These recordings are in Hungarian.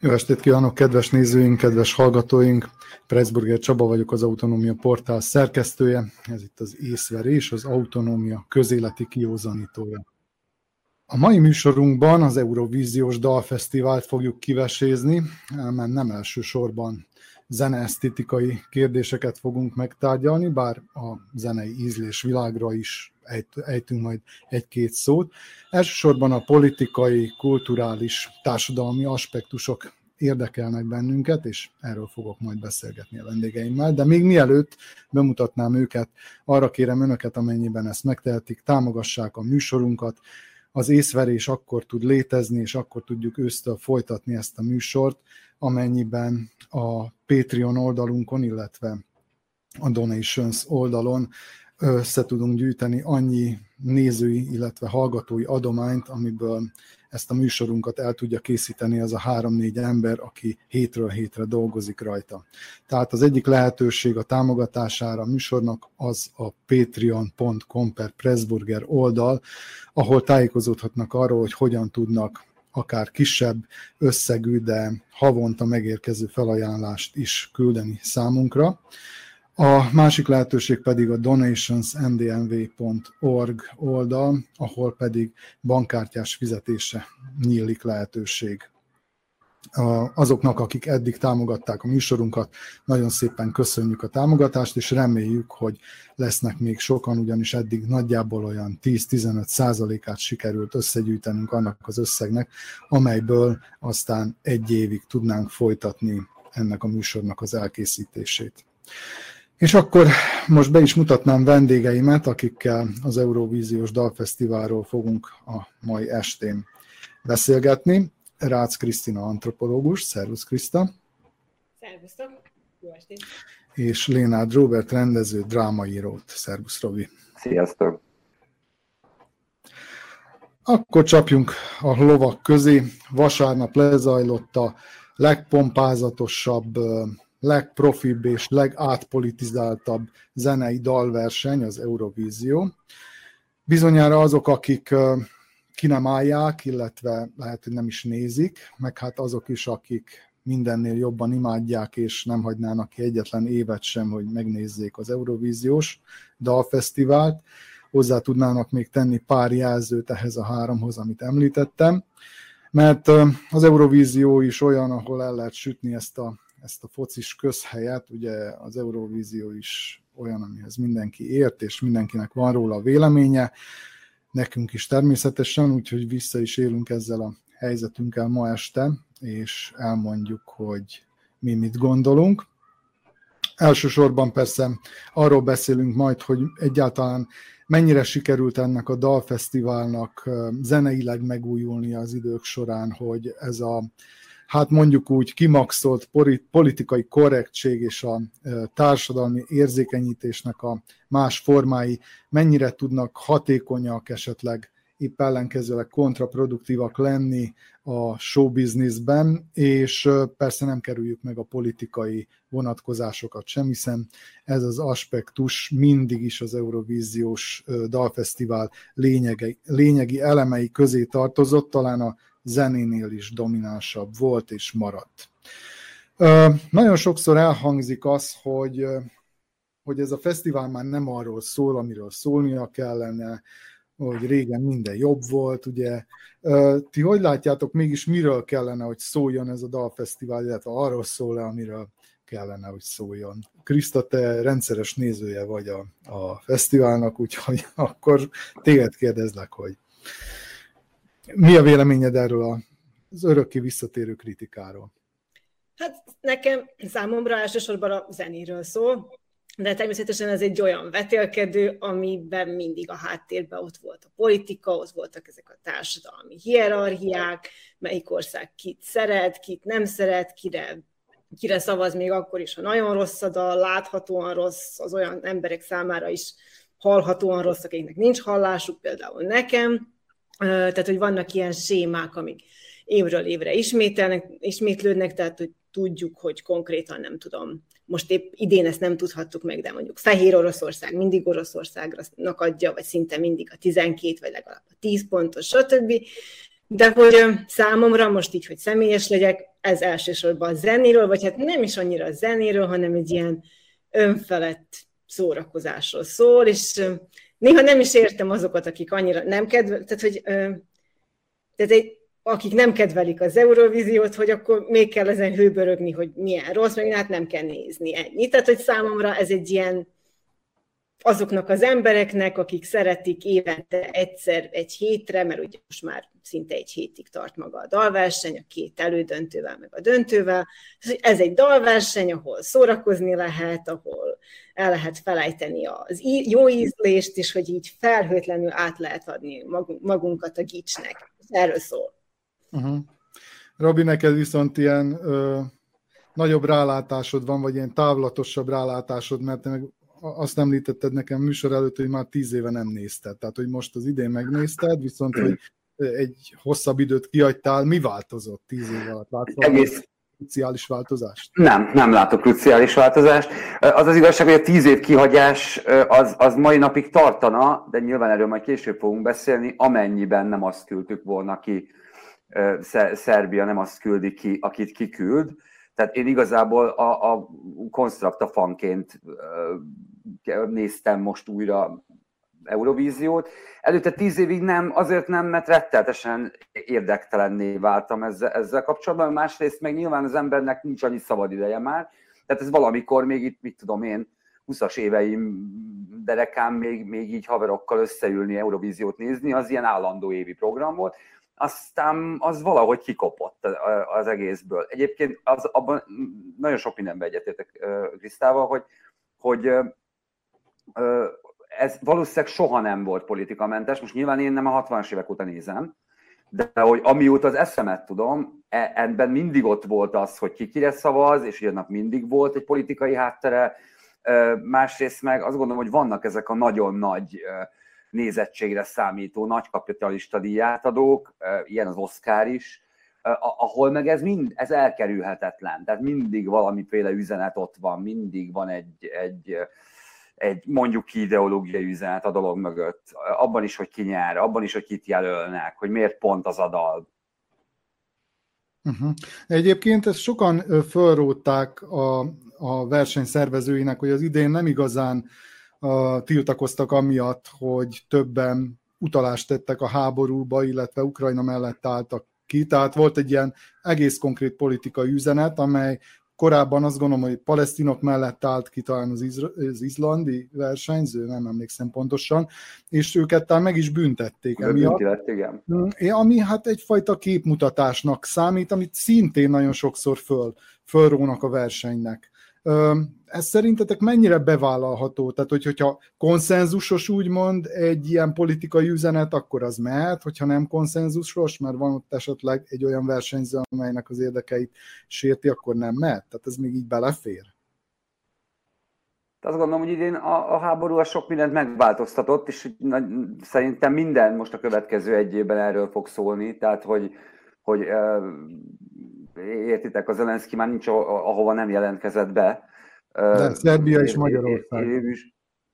Jó estét kívánok, kedves nézőink, kedves hallgatóink! Pressburger Csaba vagyok, az Autonómia Portál szerkesztője. Ez itt az észverés, az autonómia közéleti kiózanítója. A mai műsorunkban az Eurovíziós Dalfesztivált fogjuk kivesézni, mert nem elsősorban zeneesztétikai kérdéseket fogunk megtárgyalni, bár a zenei ízlés világra is ejtünk majd egy-két szót. Elsősorban a politikai, kulturális, társadalmi aspektusok érdekelnek bennünket, és erről fogok majd beszélgetni a vendégeimmel. De még mielőtt bemutatnám őket, arra kérem önöket, amennyiben ezt megtehetik, támogassák a műsorunkat, az észverés akkor tud létezni, és akkor tudjuk ősztől folytatni ezt a műsort, amennyiben a Patreon oldalunkon, illetve a Donations oldalon össze tudunk gyűjteni annyi nézői, illetve hallgatói adományt, amiből ezt a műsorunkat el tudja készíteni az a három-négy ember, aki hétről hétre dolgozik rajta. Tehát az egyik lehetőség a támogatására a műsornak az a patreon.com per Pressburger oldal, ahol tájékozódhatnak arról, hogy hogyan tudnak akár kisebb összegű, de havonta megérkező felajánlást is küldeni számunkra. A másik lehetőség pedig a donationsndnv.org oldal, ahol pedig bankkártyás fizetése nyílik lehetőség. Azoknak, akik eddig támogatták a műsorunkat, nagyon szépen köszönjük a támogatást, és reméljük, hogy lesznek még sokan, ugyanis eddig nagyjából olyan 10-15 százalékát sikerült összegyűjtenünk annak az összegnek, amelyből aztán egy évig tudnánk folytatni ennek a műsornak az elkészítését. És akkor most be is mutatnám vendégeimet, akikkel az Eurovíziós Dalfesztiválról fogunk a mai estén beszélgetni. Rácz Krisztina antropológus, szervusz Kriszta! Szervusztok! Jó estét! És Lénád Robert rendező, drámaírót. Szervusz Robi! Sziasztok! Akkor csapjunk a lovak közé. Vasárnap lezajlott a legpompázatosabb legprofibb és legátpolitizáltabb zenei dalverseny, az Eurovízió. Bizonyára azok, akik ki nem állják, illetve lehet, hogy nem is nézik, meg hát azok is, akik mindennél jobban imádják, és nem hagynának ki egyetlen évet sem, hogy megnézzék az Eurovíziós dalfesztivált. Hozzá tudnának még tenni pár jelzőt ehhez a háromhoz, amit említettem, mert az Eurovízió is olyan, ahol el lehet sütni ezt a ezt a focis közhelyet, ugye az Eurovízió is olyan, amihez mindenki ért, és mindenkinek van róla a véleménye, nekünk is természetesen, úgyhogy vissza is élünk ezzel a helyzetünkkel ma este, és elmondjuk, hogy mi mit gondolunk. Elsősorban persze arról beszélünk majd, hogy egyáltalán mennyire sikerült ennek a dalfesztiválnak zeneileg megújulni az idők során, hogy ez a hát mondjuk úgy kimaxolt politikai korrektség és a társadalmi érzékenyítésnek a más formái mennyire tudnak hatékonyak esetleg épp ellenkezőleg kontraproduktívak lenni a showbizniszben, és persze nem kerüljük meg a politikai vonatkozásokat sem, hiszen ez az aspektus mindig is az Eurovíziós Dalfesztivál lényegi, lényegi elemei közé tartozott, talán a zenénél is dominánsabb volt és maradt. Nagyon sokszor elhangzik az, hogy, hogy ez a fesztivál már nem arról szól, amiről szólnia kellene, hogy régen minden jobb volt, ugye. Ti hogy látjátok, mégis miről kellene, hogy szóljon ez a dalfesztivál, illetve arról szól-e, amiről kellene, hogy szóljon. Kriszta, te rendszeres nézője vagy a, a fesztiválnak, úgyhogy akkor téged kérdezlek, hogy mi a véleményed erről az örökké visszatérő kritikáról? Hát nekem számomra elsősorban a zenéről szól, de természetesen ez egy olyan vetélkedő, amiben mindig a háttérben ott volt a politika, ott voltak ezek a társadalmi hierarchiák, melyik ország kit szeret, kit nem szeret, kire, kire szavaz még akkor is, ha nagyon rossz a dal, láthatóan rossz, az olyan emberek számára is hallhatóan rossz, akiknek nincs hallásuk, például nekem. Tehát, hogy vannak ilyen sémák, amik évről évre ismételnek, ismétlődnek, tehát hogy tudjuk, hogy konkrétan nem tudom, most épp idén ezt nem tudhattuk meg, de mondjuk Fehér Oroszország mindig Oroszországnak adja, vagy szinte mindig a 12, vagy legalább a 10 pontos, stb. De hogy számomra most így, hogy személyes legyek, ez elsősorban a zenéről, vagy hát nem is annyira a zenéről, hanem egy ilyen önfelett szórakozásról szól, és néha nem is értem azokat, akik annyira nem kedvel, tehát hogy tehát egy, akik nem kedvelik az Eurovíziót, hogy akkor még kell ezen hőbörögni, hogy milyen rossz, meg hát nem kell nézni ennyi. Tehát, hogy számomra ez egy ilyen azoknak az embereknek, akik szeretik évente egyszer egy hétre, mert ugye most már szinte egy hétig tart maga a dalverseny, a két elődöntővel, meg a döntővel. Ez egy dalverseny, ahol szórakozni lehet, ahol el lehet felejteni az jó ízlést, és hogy így felhőtlenül át lehet adni magunkat a gicsnek. Erről szól. Uh-huh. Robi, neked viszont ilyen ö, nagyobb rálátásod van, vagy ilyen távlatosabb rálátásod, mert te meg azt említetted nekem műsor előtt, hogy már tíz éve nem nézted. Tehát, hogy most az idén megnézted, viszont, hogy egy hosszabb időt kiadtál. Mi változott tíz év alatt? Látszol Egész, kruciális változást? Nem, nem látok kruciális változást. Az az igazság, hogy a tíz év kihagyás az, az mai napig tartana, de nyilván erről majd később fogunk beszélni, amennyiben nem azt küldtük volna ki, Szerbia nem azt küldi ki, akit kiküld. Tehát én igazából a, a konstrukta fanként néztem most újra Eurovíziót. Előtte tíz évig nem, azért nem, mert retteltesen érdektelenné váltam ezzel, ezzel kapcsolatban, másrészt meg nyilván az embernek nincs annyi szabad ideje már, tehát ez valamikor még itt, mit tudom én, 20-as éveim derekán még, még így haverokkal összeülni, Eurovíziót nézni, az ilyen állandó évi program volt. Aztán az valahogy kikopott az egészből. Egyébként az, abban nagyon sok mindenben egyetértek Krisztával, hogy, hogy ez valószínűleg soha nem volt politikamentes, most nyilván én nem a 60-as évek óta nézem, de hogy amióta az eszemet tudom, e, ebben mindig ott volt az, hogy ki kire szavaz, és hogy annak mindig volt egy politikai háttere. Másrészt meg azt gondolom, hogy vannak ezek a nagyon nagy nézettségre számító nagy kapitalista díjátadók, ilyen az Oscar is, ahol meg ez mind, ez elkerülhetetlen. Tehát mindig valamiféle üzenet ott van, mindig van egy, egy egy mondjuk ideológiai üzenet a dolog mögött, abban is, hogy ki nyer, abban is, hogy kit jelölnek, hogy miért pont az a dal. Uh-huh. Egyébként ezt sokan fölrótták a, a verseny szervezőinek, hogy az idén nem igazán uh, tiltakoztak amiatt, hogy többen utalást tettek a háborúba, illetve Ukrajna mellett álltak ki. Tehát volt egy ilyen egész konkrét politikai üzenet, amely korábban azt gondolom, hogy palesztinok mellett állt ki talán az, izra- az izlandi versenyző, nem emlékszem pontosan, és őket talán meg is büntették emiatt. Lett, igen. Mm, ami hát egyfajta képmutatásnak számít, amit szintén nagyon sokszor föl, fölrónak a versenynek. Ez szerintetek mennyire bevállalható? Tehát, hogy, hogyha konszenzusos úgymond egy ilyen politikai üzenet, akkor az mehet, hogyha nem konszenzusos, mert van ott esetleg egy olyan versenyző, amelynek az érdekeit sérti, akkor nem mehet? Tehát ez még így belefér? Azt gondolom, hogy idén a, a háború a sok mindent megváltoztatott, és na, szerintem minden most a következő egy évben erről fog szólni, tehát hogy, hogy értitek, az Zelenszky már nincs, ahova nem jelentkezett be. De Szerbia és Magyarország.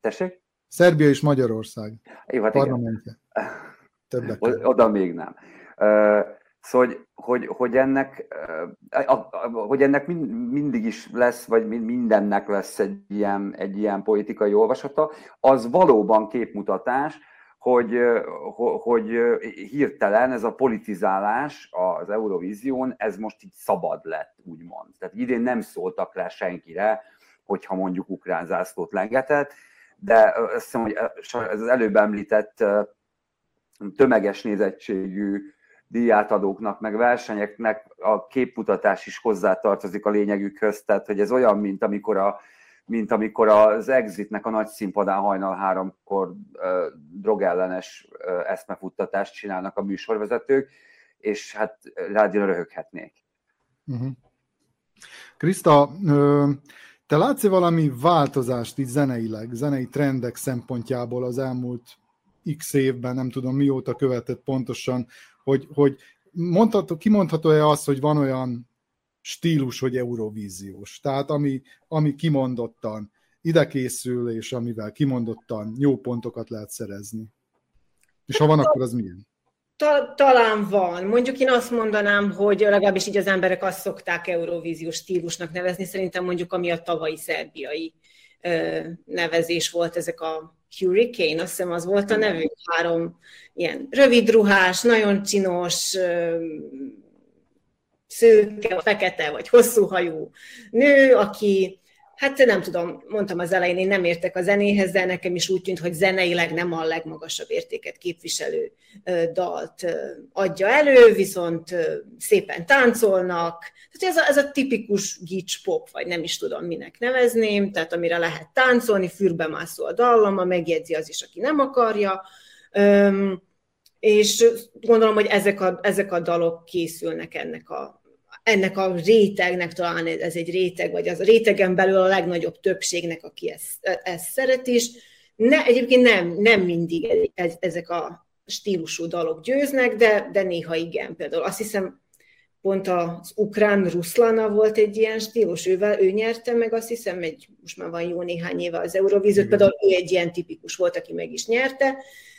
Tessék? Szerbia és Magyarország. Jó, hát parlamentje. Többek Oda még nem. Szóval, hogy, hogy, hogy ennek, hogy ennek mindig is lesz, vagy mindennek lesz egy ilyen, egy ilyen politikai olvasata, az valóban képmutatás, hogy, hogy hirtelen ez a politizálás az Eurovízión, ez most így szabad lett, úgymond. Tehát idén nem szóltak rá senkire, hogyha mondjuk ukrán zászlót lengetett, de azt hiszem, hogy ez az előbb említett tömeges nézettségű díjátadóknak, meg versenyeknek a képmutatás is hozzátartozik a lényegükhöz, tehát hogy ez olyan, mint amikor a mint amikor az Exitnek a nagy színpadán hajnal háromkor drogellenes uh, eszmefuttatást csinálnak a műsorvezetők, és hát rádióra röhöghetnék. Uh-huh. Krista, te látsz valami változást így zeneileg, zenei trendek szempontjából az elmúlt x évben, nem tudom mióta követett pontosan, hogy, hogy mondható, kimondható-e az, hogy van olyan stílus, hogy Eurovíziós. Tehát ami, ami kimondottan ide készül, és amivel kimondottan jó pontokat lehet szerezni. És ha van, akkor az milyen? Ta, talán van. Mondjuk én azt mondanám, hogy legalábbis így az emberek azt szokták Eurovíziós stílusnak nevezni. Szerintem mondjuk ami a tavalyi szerbiai ö, nevezés volt, ezek a Hurricane, azt hiszem az volt a nevük, három ilyen rövidruhás, nagyon csinos, ö, szőke, fekete vagy hosszú hajú nő, aki Hát nem tudom, mondtam az elején, én nem értek a zenéhez, de nekem is úgy tűnt, hogy zeneileg nem a legmagasabb értéket képviselő dalt adja elő, viszont szépen táncolnak. Tehát ez a, ez a tipikus gics pop, vagy nem is tudom, minek nevezném, tehát amire lehet táncolni, fürbe mászó a dallama, megjegyzi az is, aki nem akarja. És gondolom, hogy ezek a, ezek a dalok készülnek ennek a, ennek a rétegnek talán ez egy réteg, vagy az a rétegen belül a legnagyobb többségnek, aki ezt, ezt szeret is. Ne, egyébként nem, nem mindig ez, ezek a stílusú dalok győznek, de, de néha igen. Például azt hiszem, pont az ukrán Ruszlana volt egy ilyen stílus, ővel, ő nyerte meg, azt hiszem, egy, most már van jó néhány éve az Eurovíziót, például ő egy ilyen tipikus volt, aki meg is nyerte,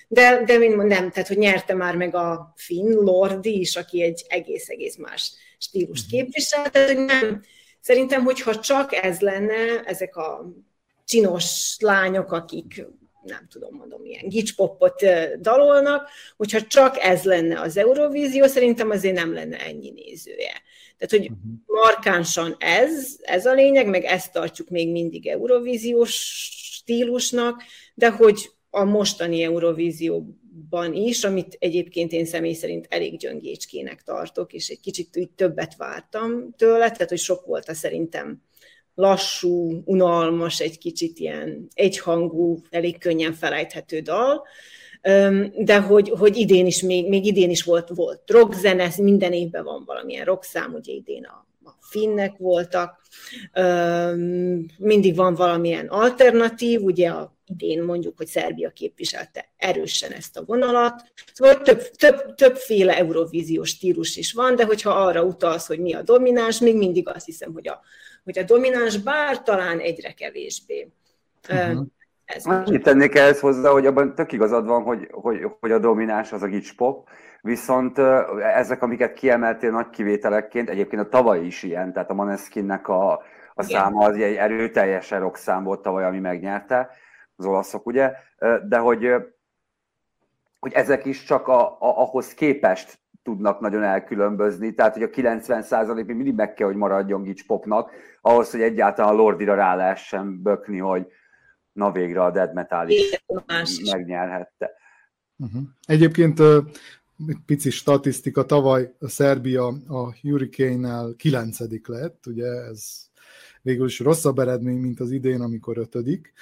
de, de mint nem, tehát hogy nyerte már meg a Finn Lordi is, aki egy egész-egész más stílust mhm. képvisel, tehát hogy nem, szerintem, hogyha csak ez lenne, ezek a csinos lányok, akik nem tudom, mondom, milyen gicspopot dalolnak, hogyha csak ez lenne az Eurovízió, szerintem azért nem lenne ennyi nézője. Tehát, hogy mhm. markánsan ez, ez a lényeg, meg ezt tartjuk még mindig Eurovíziós stílusnak, de hogy a mostani Eurovízióban is, amit egyébként én személy szerint elég gyöngécskének tartok, és egy kicsit így többet vártam tőle, tehát hogy sok volt a szerintem lassú, unalmas, egy kicsit ilyen egyhangú, elég könnyen felejthető dal, de hogy, hogy idén is, még, még idén is volt, volt rockzene, minden évben van valamilyen rockszám, ugye idén a, finnek voltak, mindig van valamilyen alternatív, ugye a idén mondjuk, hogy Szerbia képviselte erősen ezt a vonalat. Szóval több, több, többféle eurovíziós stílus is van, de hogyha arra utalsz, hogy mi a domináns, még mindig azt hiszem, hogy a, hogy a domináns bár talán egyre kevésbé. Uh-huh. Ez Annyit tennék ehhez hozzá, hogy abban tök igazad van, hogy, hogy, hogy a domináns az a gics pop, viszont ezek, amiket kiemeltél nagy kivételekként, egyébként a tavaly is ilyen, tehát a Maneskinnek a, a száma az egy erőteljesen rock szám volt tavaly, ami megnyerte, az olaszok, ugye, de hogy, hogy ezek is csak a, a, ahhoz képest tudnak nagyon elkülönbözni, tehát hogy a 90% még mindig meg kell, hogy maradjon Gics Popnak, ahhoz, hogy egyáltalán a Lordira rá lehessen bökni, hogy na végre a Dead Metal is megnyerhette. Uh-huh. Egyébként egy pici statisztika, tavaly a Szerbia a Hurricane-nel kilencedik lett, ugye ez végül is rosszabb eredmény, mint az idén, amikor ötödik.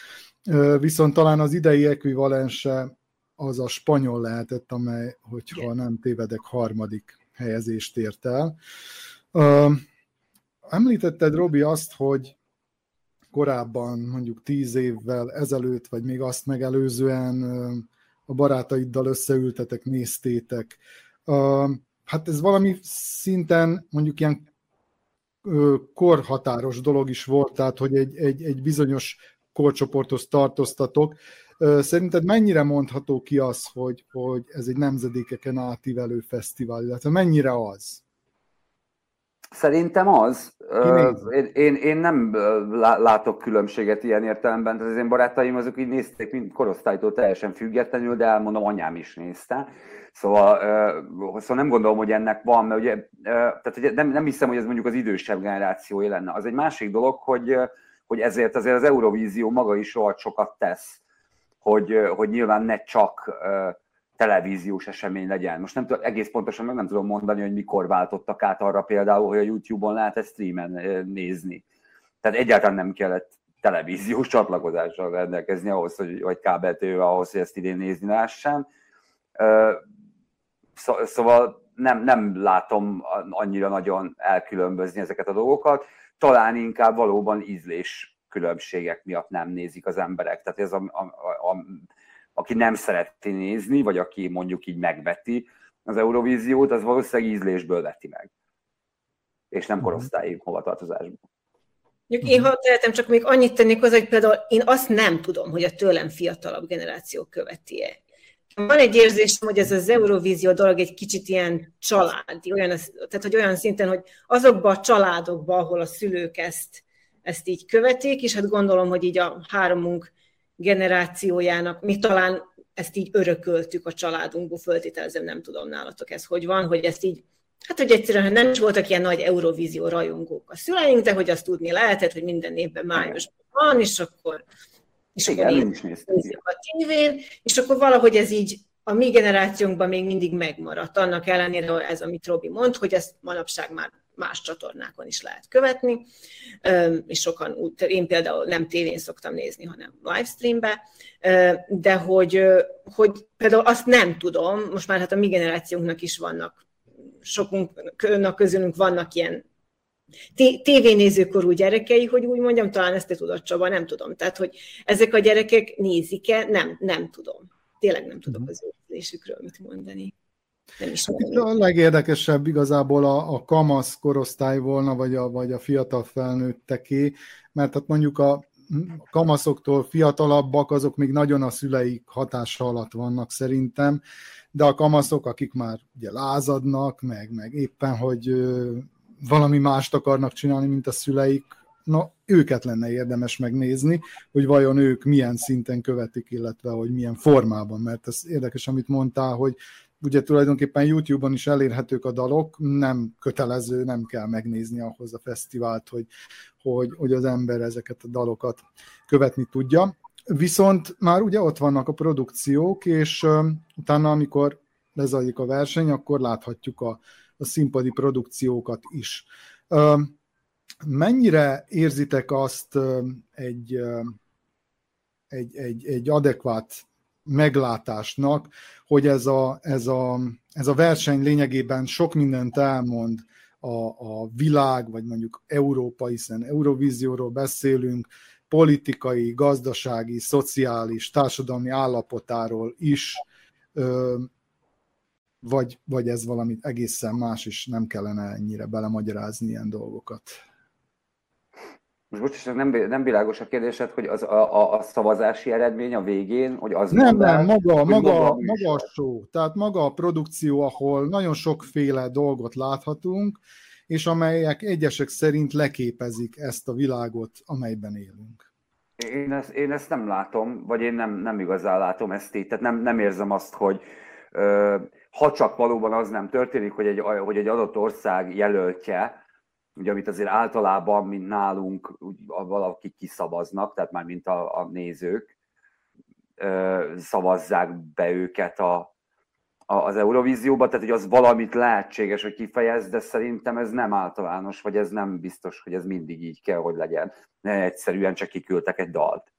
Viszont talán az idei ekvivalense az a spanyol lehetett, amely, hogyha nem tévedek, harmadik helyezést ért el. Említetted, Robi, azt, hogy korábban, mondjuk tíz évvel ezelőtt, vagy még azt megelőzően a barátaiddal összeültetek, néztétek. Hát ez valami szinten mondjuk ilyen korhatáros dolog is volt, tehát hogy egy, egy, egy bizonyos korcsoporthoz tartoztatok. Szerinted mennyire mondható ki az, hogy, hogy ez egy nemzedékeken átívelő fesztivál, illetve mennyire az? Szerintem az. Én, én, én nem látok különbséget ilyen értelemben, tehát az én barátaim azok így nézték, mint korosztálytól teljesen függetlenül, de elmondom, anyám is nézte. Szóval, szóval nem gondolom, hogy ennek van, mert ugye, tehát ugye nem, nem hiszem, hogy ez mondjuk az idősebb generációja lenne. Az egy másik dolog, hogy, hogy ezért azért az Eurovízió maga is rohadt sokat tesz, hogy, hogy nyilván ne csak televíziós esemény legyen. Most nem tudom, egész pontosan meg nem tudom mondani, hogy mikor váltottak át arra például, hogy a YouTube-on lehet ezt streamen nézni. Tehát egyáltalán nem kellett televíziós csatlakozással rendelkezni ahhoz, hogy, vagy kábeltő ahhoz, hogy ezt idén nézni lehessen. Szóval nem, nem látom annyira nagyon elkülönbözni ezeket a dolgokat. Talán inkább valóban ízlés különbségek miatt nem nézik az emberek. Tehát ez a, a, a aki nem szereti nézni, vagy aki mondjuk így megveti az Eurovíziót, az valószínűleg ízlésből veti meg. és nem mhm. korosztályi hovatartozásban. Én, ha tehetem, csak még annyit tennék hozzá, hogy például én azt nem tudom, hogy a tőlem fiatalabb generáció követi-e. Van egy érzésem, hogy ez az Eurovízió dolog egy kicsit ilyen családi, olyan, tehát hogy olyan szinten, hogy azokban a családokban, ahol a szülők ezt, ezt így követik, és hát gondolom, hogy így a háromunk generációjának, mi talán ezt így örököltük a családunkból, föltételezem, nem tudom nálatok ez hogy van, hogy ezt így Hát, hogy egyszerűen nem is voltak ilyen nagy Eurovízió rajongók a szüleink, de hogy azt tudni lehetett, hogy minden évben májusban van, és akkor, és Igen, akkor is néztük. a tévén, és akkor valahogy ez így a mi generációnkban még mindig megmaradt, annak ellenére ez, amit Robi mond, hogy ezt manapság már más csatornákon is lehet követni, és sokan, én például nem tévén szoktam nézni, hanem livestreambe, de hogy, hogy például azt nem tudom, most már hát a mi generációnknak is vannak sokunknak közülünk vannak ilyen tévénézőkorú gyerekei, hogy úgy mondjam, talán ezt te tudod, Csaba, nem tudom. Tehát, hogy ezek a gyerekek nézik-e, nem, nem tudom. Tényleg nem tudok mhm. az érzésükről mit mondani. Hát a legérdekesebb igazából a, a kamasz korosztály volna, vagy a, vagy a fiatal felnőtteké, mert hát mondjuk a kamaszoktól fiatalabbak, azok még nagyon a szüleik hatása alatt vannak szerintem, de a kamaszok, akik már ugye lázadnak, meg, meg éppen, hogy valami mást akarnak csinálni, mint a szüleik, na, őket lenne érdemes megnézni, hogy vajon ők milyen szinten követik, illetve hogy milyen formában, mert ez érdekes, amit mondtál, hogy ugye tulajdonképpen YouTube-on is elérhetők a dalok, nem kötelező, nem kell megnézni ahhoz a fesztivált, hogy, hogy, hogy az ember ezeket a dalokat követni tudja. Viszont már ugye ott vannak a produkciók, és utána, amikor lezajlik a verseny, akkor láthatjuk a, a színpadi produkciókat is. mennyire érzitek azt egy, egy, egy, egy adekvát meglátásnak, hogy ez a, ez, a, ez a verseny lényegében sok mindent elmond a, a világ, vagy mondjuk Európa, hiszen Eurovízióról beszélünk, politikai, gazdasági, szociális, társadalmi állapotáról is, vagy, vagy ez valami egészen más, és nem kellene ennyire belemagyarázni ilyen dolgokat. Most is nem, nem világos a kérdésed, hogy az a, a, a szavazási eredmény a végén, hogy az Nem, nem, maga, maga, maga, maga a show, tehát maga a produkció, ahol nagyon sokféle dolgot láthatunk, és amelyek egyesek szerint leképezik ezt a világot, amelyben élünk. Én ezt, én ezt nem látom, vagy én nem, nem igazán látom ezt így, tehát nem, nem érzem azt, hogy ö, ha csak valóban az nem történik, hogy egy, hogy egy adott ország jelöltje, ugye amit azért általában, mint nálunk, valaki kiszavaznak, tehát már mint a, a nézők, ö, szavazzák be őket a, az Eurovízióba, tehát hogy az valamit lehetséges, hogy kifejez, de szerintem ez nem általános, vagy ez nem biztos, hogy ez mindig így kell, hogy legyen. Ne egyszerűen csak kiküldtek egy dalt.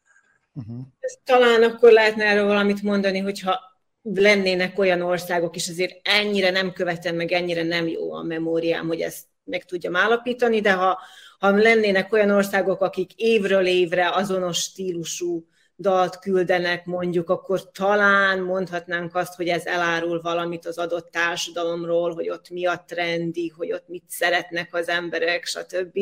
Uh-huh. Talán akkor lehetne erről valamit mondani, hogyha lennének olyan országok, és azért ennyire nem követem, meg ennyire nem jó a memóriám, hogy ezt meg tudjam állapítani, de ha, ha lennének olyan országok, akik évről évre azonos stílusú dalt küldenek mondjuk, akkor talán mondhatnánk azt, hogy ez elárul valamit az adott társadalomról, hogy ott mi a trendi, hogy ott mit szeretnek az emberek, stb.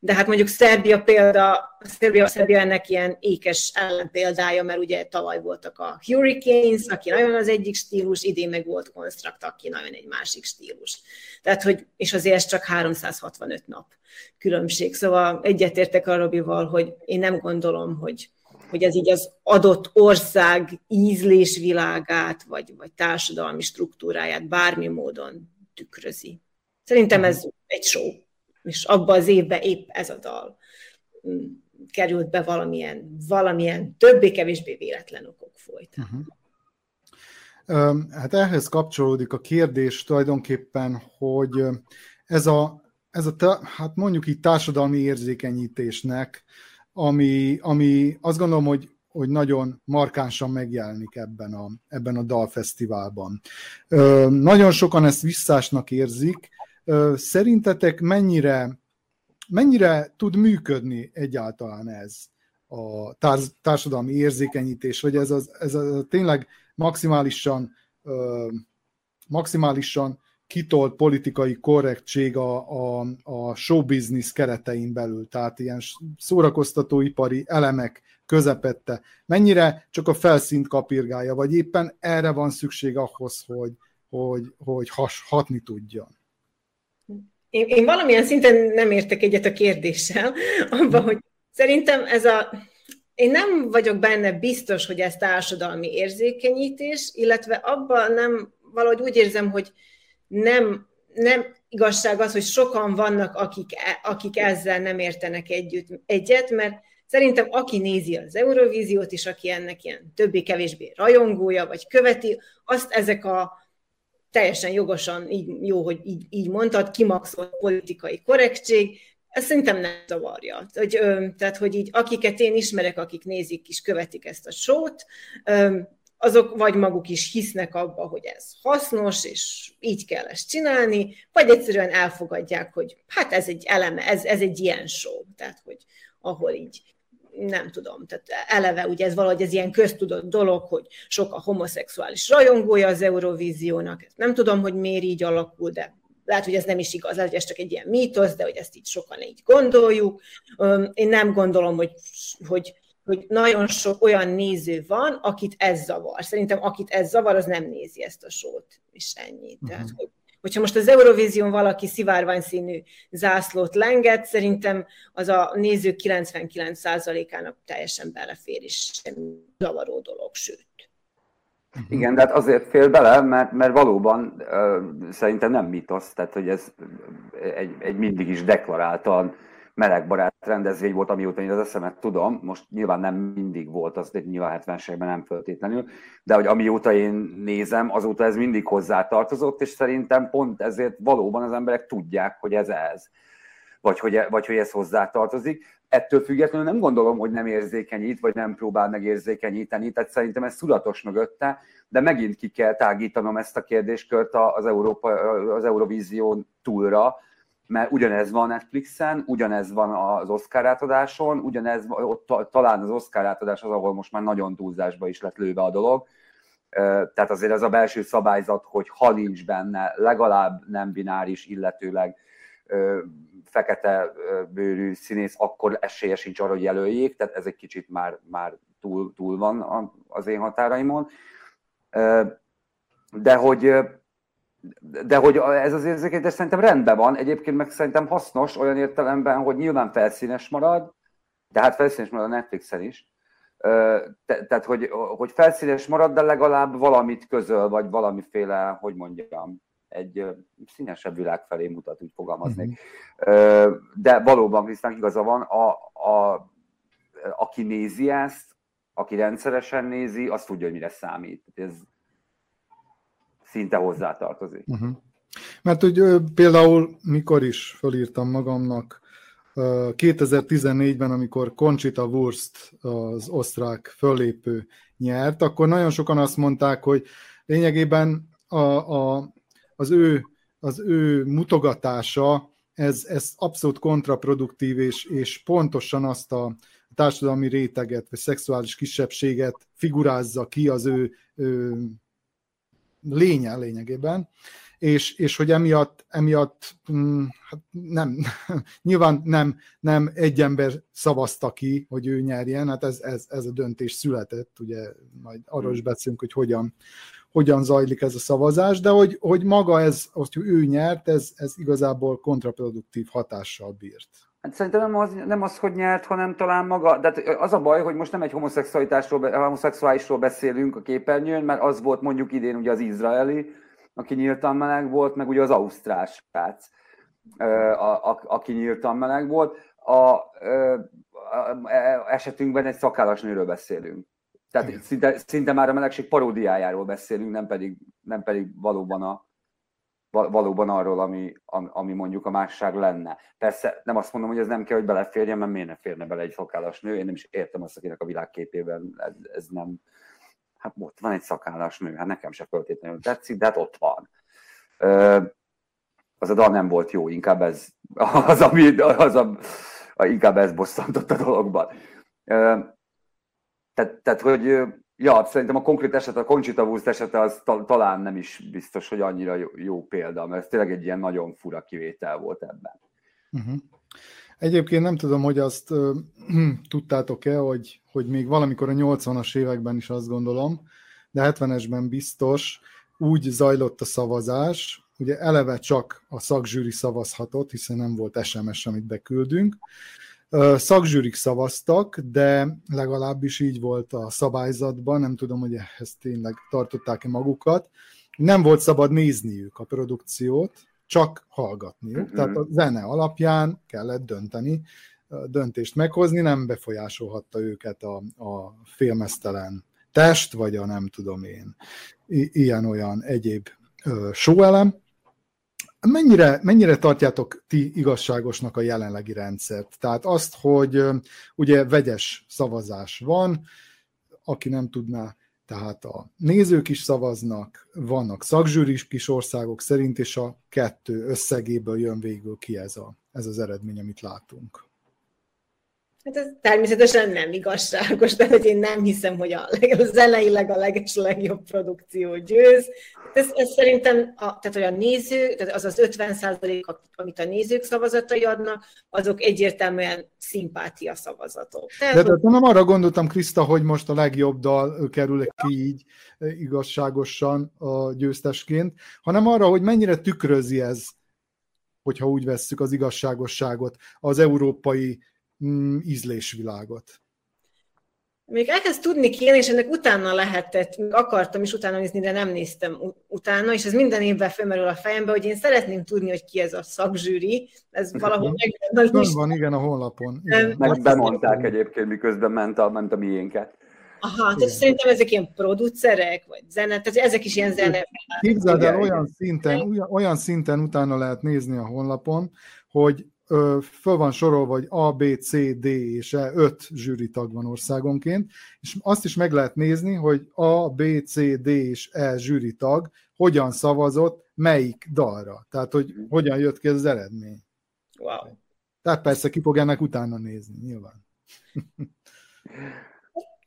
De hát mondjuk Szerbia példa, Szerbia, Szerbia ennek ilyen ékes ellenpéldája, mert ugye tavaly voltak a Hurricanes, aki nagyon az egyik stílus, idén meg volt Construct, aki nagyon egy másik stílus. Tehát, hogy, és azért ez csak 365 nap különbség. Szóval egyetértek a Robival, hogy én nem gondolom, hogy hogy ez így az adott ország ízlésvilágát, vagy, vagy társadalmi struktúráját bármi módon tükrözi. Szerintem ez egy show, és abban az évben épp ez a dal mm, került be valamilyen, valamilyen többé-kevésbé véletlen okok folytán. Uh-huh. Hát ehhez kapcsolódik a kérdés tulajdonképpen, hogy ez a, ez a hát mondjuk így társadalmi érzékenyítésnek ami, ami azt gondolom, hogy, hogy nagyon markánsan megjelenik ebben a, ebben a dalfesztiválban. Ö, nagyon sokan ezt visszásnak érzik. Ö, szerintetek mennyire, mennyire tud működni egyáltalán ez a társ, társadalmi érzékenyítés, vagy ez, az, ez a, tényleg maximálisan, ö, maximálisan kitolt politikai korrektség a, a, a show business keretein belül, tehát ilyen szórakoztatóipari elemek közepette. Mennyire csak a felszínt kapirgálja, vagy éppen erre van szükség ahhoz, hogy, hogy, hogy has, hatni tudjon? Én, én valamilyen szinten nem értek egyet a kérdéssel, abban, hogy szerintem ez a én nem vagyok benne biztos, hogy ez társadalmi érzékenyítés, illetve abban nem, valahogy úgy érzem, hogy nem, nem igazság az, hogy sokan vannak, akik, e, akik ezzel nem értenek együtt, egyet, mert szerintem aki nézi az Eurovíziót, és aki ennek ilyen többé-kevésbé rajongója, vagy követi, azt ezek a teljesen jogosan, így, jó, hogy így, így mondtad, kimaxolt politikai korrektség, ez szerintem nem zavarja. Hogy, ö, tehát, hogy így akiket én ismerek, akik nézik és követik ezt a sót, ö, azok vagy maguk is hisznek abba, hogy ez hasznos, és így kell ezt csinálni, vagy egyszerűen elfogadják, hogy hát ez egy eleme, ez, ez egy ilyen show, tehát hogy ahol így nem tudom, tehát eleve ugye ez valahogy ez ilyen köztudott dolog, hogy sok a homoszexuális rajongója az Eurovíziónak, nem tudom, hogy miért így alakul, de lehet, hogy ez nem is igaz, lehet, hogy ez csak egy ilyen mítosz, de hogy ezt így sokan így gondoljuk. Én nem gondolom, hogy, hogy, hogy nagyon sok olyan néző van, akit ez zavar. Szerintem akit ez zavar, az nem nézi ezt a sót, és ennyi. Uh-huh. Tehát, hogy, hogyha most az Eurovízión valaki szivárvány színű zászlót lenget, szerintem az a nézők 99%-ának teljesen belefér, és semmi zavaró dolog, sőt. Uh-huh. Igen, de hát azért fél bele, mert, mert valóban uh, szerintem nem mitosz, tehát hogy ez egy, egy mindig is deklaráltan melegbarát rendezvény volt, amióta én az eszemet tudom, most nyilván nem mindig volt, az nyilván 70 nem föltétlenül, de hogy amióta én nézem, azóta ez mindig hozzátartozott, és szerintem pont ezért valóban az emberek tudják, hogy ez ez, vagy hogy, vagy hogy ez hozzátartozik. Ettől függetlenül nem gondolom, hogy nem érzékenyít, vagy nem próbál megérzékenyíteni, tehát szerintem ez tudatos mögötte, de megint ki kell tágítanom ezt a kérdéskört az, Európa, az Eurovízión túlra, mert ugyanez van Netflixen, ugyanez van az Oscar átadáson, ugyanez ott talán az Oscar átadás az, ahol most már nagyon túlzásba is lett lőve a dolog. Tehát azért ez a belső szabályzat, hogy ha nincs benne legalább nem bináris, illetőleg fekete bőrű színész, akkor esélye sincs arra, hogy jelöljék, tehát ez egy kicsit már, már túl, túl van az én határaimon. De hogy, de hogy ez az érzékenyítés szerintem rendben van, egyébként meg szerintem hasznos olyan értelemben, hogy nyilván felszínes marad, de hát felszínes marad a Netflixen is, te, tehát, hogy, hogy felszínes marad, de legalább valamit közöl, vagy valamiféle, hogy mondjam, egy színesebb világ felé mutat, úgy fogalmaznék. Uh-huh. De valóban Krisztán igaza van, a, a, aki nézi ezt, aki rendszeresen nézi, az tudja, hogy mire számít. Ez szinte hozzátartozik. Uh-huh. Mert hogy például mikor is fölírtam magamnak, 2014-ben, amikor Conchita Wurst, az osztrák föllépő nyert, akkor nagyon sokan azt mondták, hogy lényegében a, a, az ő, az ő mutogatása, ez, ez abszolút kontraproduktív, és, és pontosan azt a társadalmi réteget, vagy szexuális kisebbséget figurázza ki az ő, ő lénye lényegében, és, és hogy emiatt, emiatt mm, hát nem, nyilván nem, nem egy ember szavazta ki, hogy ő nyerjen, hát ez, ez, ez a döntés született, ugye majd arról is beszélünk, hogy hogyan, hogyan zajlik ez a szavazás, de hogy, hogy maga ez, hogy ő nyert, ez, ez igazából kontraproduktív hatással bírt. Hát szerintem nem az, nem az, hogy nyert, hanem talán maga, de hát az a baj, hogy most nem egy homoszexualitásról, homoszexuálisról beszélünk a képernyőn, mert az volt mondjuk idén ugye az izraeli, aki nyíltan meleg volt, meg ugye az ausztrál srác, aki nyíltan meleg volt. A, a, a, a esetünkben egy szakállas nőről beszélünk. Tehát szinte, szinte már a melegség paródiájáról beszélünk, nem pedig, nem pedig valóban, a, valóban arról, ami, ami mondjuk a másság lenne. Persze nem azt mondom, hogy ez nem kell, hogy beleférjen, mert miért ne férne bele egy szakállas nő, én nem is értem azt, akinek a világképében ez, ez nem... Hát ott van egy szakállas nő, hát nekem se föltétlenül tetszik, de hát ott van. Az a dal nem volt jó, inkább ez az, ami, az a, inkább ez bosszantott a dologban. Tehát, tehát hogy Ja, szerintem a konkrét eset, a Conchita Wurst esete az ta, talán nem is biztos, hogy annyira jó, jó példa, mert ez tényleg egy ilyen nagyon fura kivétel volt ebben. Uh-huh. Egyébként nem tudom, hogy azt uh, tudtátok-e, hogy, hogy még valamikor a 80-as években is azt gondolom, de 70-esben biztos úgy zajlott a szavazás, ugye eleve csak a szakzsűri szavazhatott, hiszen nem volt SMS, amit beküldünk, Szakzsűrik szavaztak, de legalábbis így volt a szabályzatban, nem tudom, hogy ehhez tényleg tartották-e magukat. Nem volt szabad nézniük a produkciót, csak hallgatniuk. Uh-huh. Tehát a zene alapján kellett dönteni, döntést meghozni, nem befolyásolhatta őket a, a filmesztelen test, vagy a nem tudom én, ilyen-olyan egyéb sóelem. Mennyire, mennyire tartjátok ti igazságosnak a jelenlegi rendszert? Tehát azt, hogy ugye vegyes szavazás van, aki nem tudná, tehát a nézők is szavaznak, vannak szakzsűris kis országok szerint, és a kettő összegéből jön végül ki ez, a, ez az eredmény, amit látunk. Hát ez természetesen nem igazságos, de hogy én nem hiszem, hogy a, az elejéleg a leges legjobb produkció győz. Ez, ez szerintem, a, tehát hogy a néző, tehát az az 50 százalék, amit a nézők szavazatai adnak, azok egyértelműen szimpátia szavazatok. Tehát, de, de hogy... nem arra gondoltam, Kriszta, hogy most a legjobb dal kerül ki így igazságosan a győztesként, hanem arra, hogy mennyire tükrözi ez, hogyha úgy vesszük az igazságosságot, az európai mm, ízlésvilágot. Még elkezd tudni kéne, és ennek utána lehetett, akartam is utána nézni, de nem néztem utána, és ez minden évben felmerül a fejembe, hogy én szeretném tudni, hogy ki ez a szakzsűri, ez valahol megvan a Van, igen, a honlapon. Igen. Meg bemondták egyébként, miközben ment a, ment a miénket. Aha, tehát szerintem ezek ilyen producerek, vagy zene, tehát ezek is ilyen zene. Képzeld el, olyan szinten, olyan szinten utána lehet nézni a honlapon, hogy föl van sorolva, hogy A, B, C, D és E, öt tag van országonként, és azt is meg lehet nézni, hogy A, B, C, D és E tag hogyan szavazott melyik dalra. Tehát, hogy hogyan jött ki az eredmény. Wow. Tehát persze ki fog ennek utána nézni, nyilván.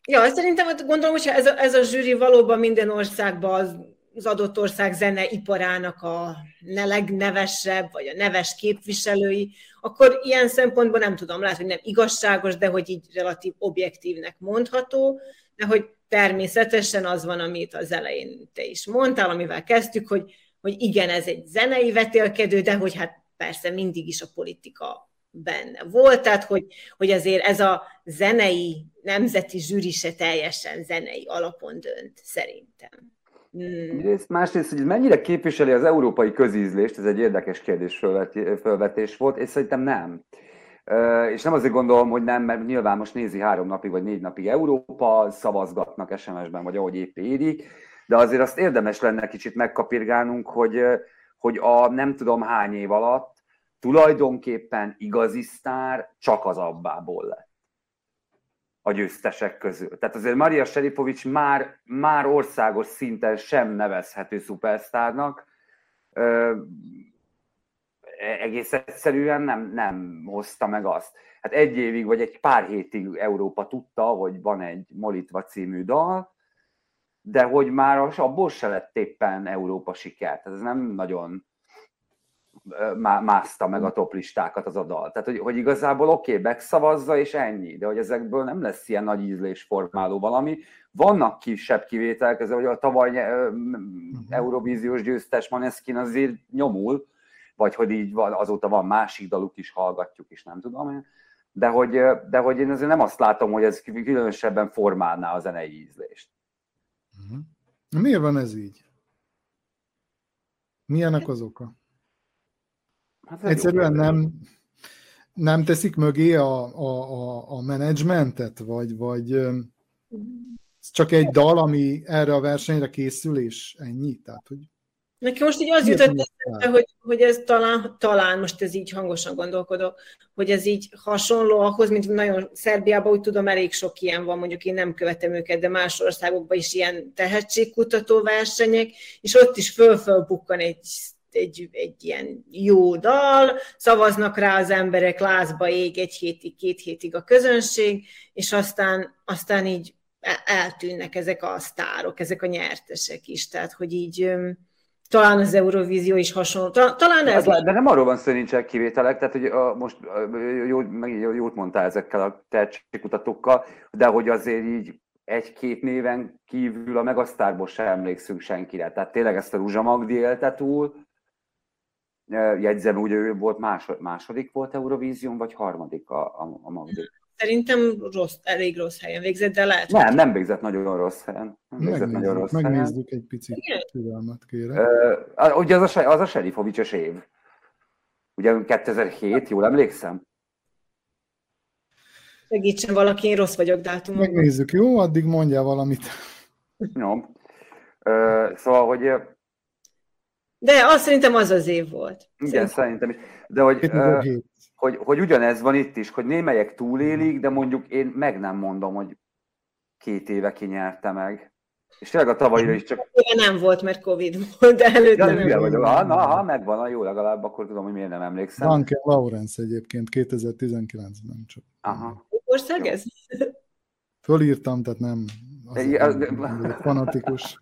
Ja, szerintem gondolom, hogyha ez a, ez a zsűri valóban minden országban az az adott ország zeneiparának a legnevesebb, vagy a neves képviselői, akkor ilyen szempontból nem tudom, lehet, hogy nem igazságos, de hogy így relatív objektívnek mondható, de hogy természetesen az van, amit az elején te is mondtál, amivel kezdtük, hogy, hogy igen, ez egy zenei vetélkedő, de hogy hát persze mindig is a politika benne volt, tehát hogy, hogy azért ez a zenei, nemzeti zsűri se teljesen zenei alapon dönt, szerintem. Hmm. Másrészt, hogy mennyire képviseli az európai közízlést, ez egy érdekes kérdés fölvetés volt, és szerintem nem. És nem azért gondolom, hogy nem, mert nyilván most nézi három napig vagy négy napig Európa, szavazgatnak SMS-ben, vagy ahogy épp érik, de azért azt érdemes lenne kicsit megkapirgálnunk, hogy, hogy a nem tudom hány év alatt tulajdonképpen igazi sztár csak az abbából lett a győztesek közül. Tehát azért Maria Seripovics már, már országos szinten sem nevezhető szupersztárnak. Ö, egész egyszerűen nem, nem hozta meg azt. Hát egy évig, vagy egy pár hétig Európa tudta, hogy van egy Molitva című dal, de hogy már abból se lett éppen Európa siker. Tehát ez nem nagyon mászta meg a toplistákat az a dal. Tehát, hogy, hogy igazából oké, okay, megszavazza, és ennyi, de hogy ezekből nem lesz ilyen nagy ízlés formáló valami. Vannak kisebb kivételek, ez, hogy a tavaly uh, Eurovíziós győztes Maneskin azért nyomul, vagy hogy így van, azóta van másik daluk is, hallgatjuk is, nem tudom. De hogy, de hogy én azért nem azt látom, hogy ez különösebben formálná a zenei ízlést. Uh-huh. Miért van ez így? Milyenek az oka? Hát Egyszerűen nem, nem teszik mögé a, a, a, a menedzsmentet, vagy, vagy ez csak egy dal, ami erre a versenyre készül, és ennyi? Tehát, hogy Nekem most így az jutott eszembe, hogy, hogy ez talán, talán, most ez így hangosan gondolkodok, hogy ez így hasonló ahhoz, mint nagyon Szerbiában, úgy tudom, elég sok ilyen van, mondjuk én nem követem őket, de más országokban is ilyen tehetségkutató versenyek, és ott is föl-föl bukkan egy egy, egy ilyen jó dal, szavaznak rá az emberek, lázba ég egy hétig, két hétig a közönség, és aztán, aztán így eltűnnek ezek a sztárok, ezek a nyertesek is, tehát hogy így talán az Eurovízió is hasonló. Talán ez... De, de nem arról van szó, hogy nincsenek kivételek, tehát hogy a, most jó, jó, jót mondtál ezekkel a tehetségkutatókkal, de hogy azért így egy-két néven kívül a Megasztárból sem emlékszünk senkire. Tehát tényleg ezt a Ruzsa Magdi élte túl, jegyzem úgy, ő volt másod, második volt Eurovízión, vagy harmadik a, a, a Magdi. Szerintem rossz, elég rossz helyen végzett, de lehet. Nem, nem végzett nagyon rossz helyen. Nem végzett megnézzük, nagyon rossz megnézzük helyen. egy picit türelmet, kérek. Uh, ugye az a, az a Serifovicsos év. Ugye 2007, jól emlékszem? Segítsen valaki, én rossz vagyok dátumon. Megnézzük, jó? Addig mondja valamit. Jó. Uh, szóval, hogy... De azt szerintem az az év volt. Igen, szerintem, szerintem is. De hogy, uh, hogy, hogy ugyanez van itt is, hogy némelyek túlélik, de mondjuk én meg nem mondom, hogy két éve kinyerte meg. És tényleg a tavalyra is csak... Nem volt, mert Covid volt, de előtte ja, nem vagyok. Ha, na, ha megvan, a jó legalább, akkor tudom, hogy miért nem emlékszem. Duncan Lawrence egyébként 2019-ben csak. Aha. Ország ez? Fölírtam, tehát nem azért, fanatikus.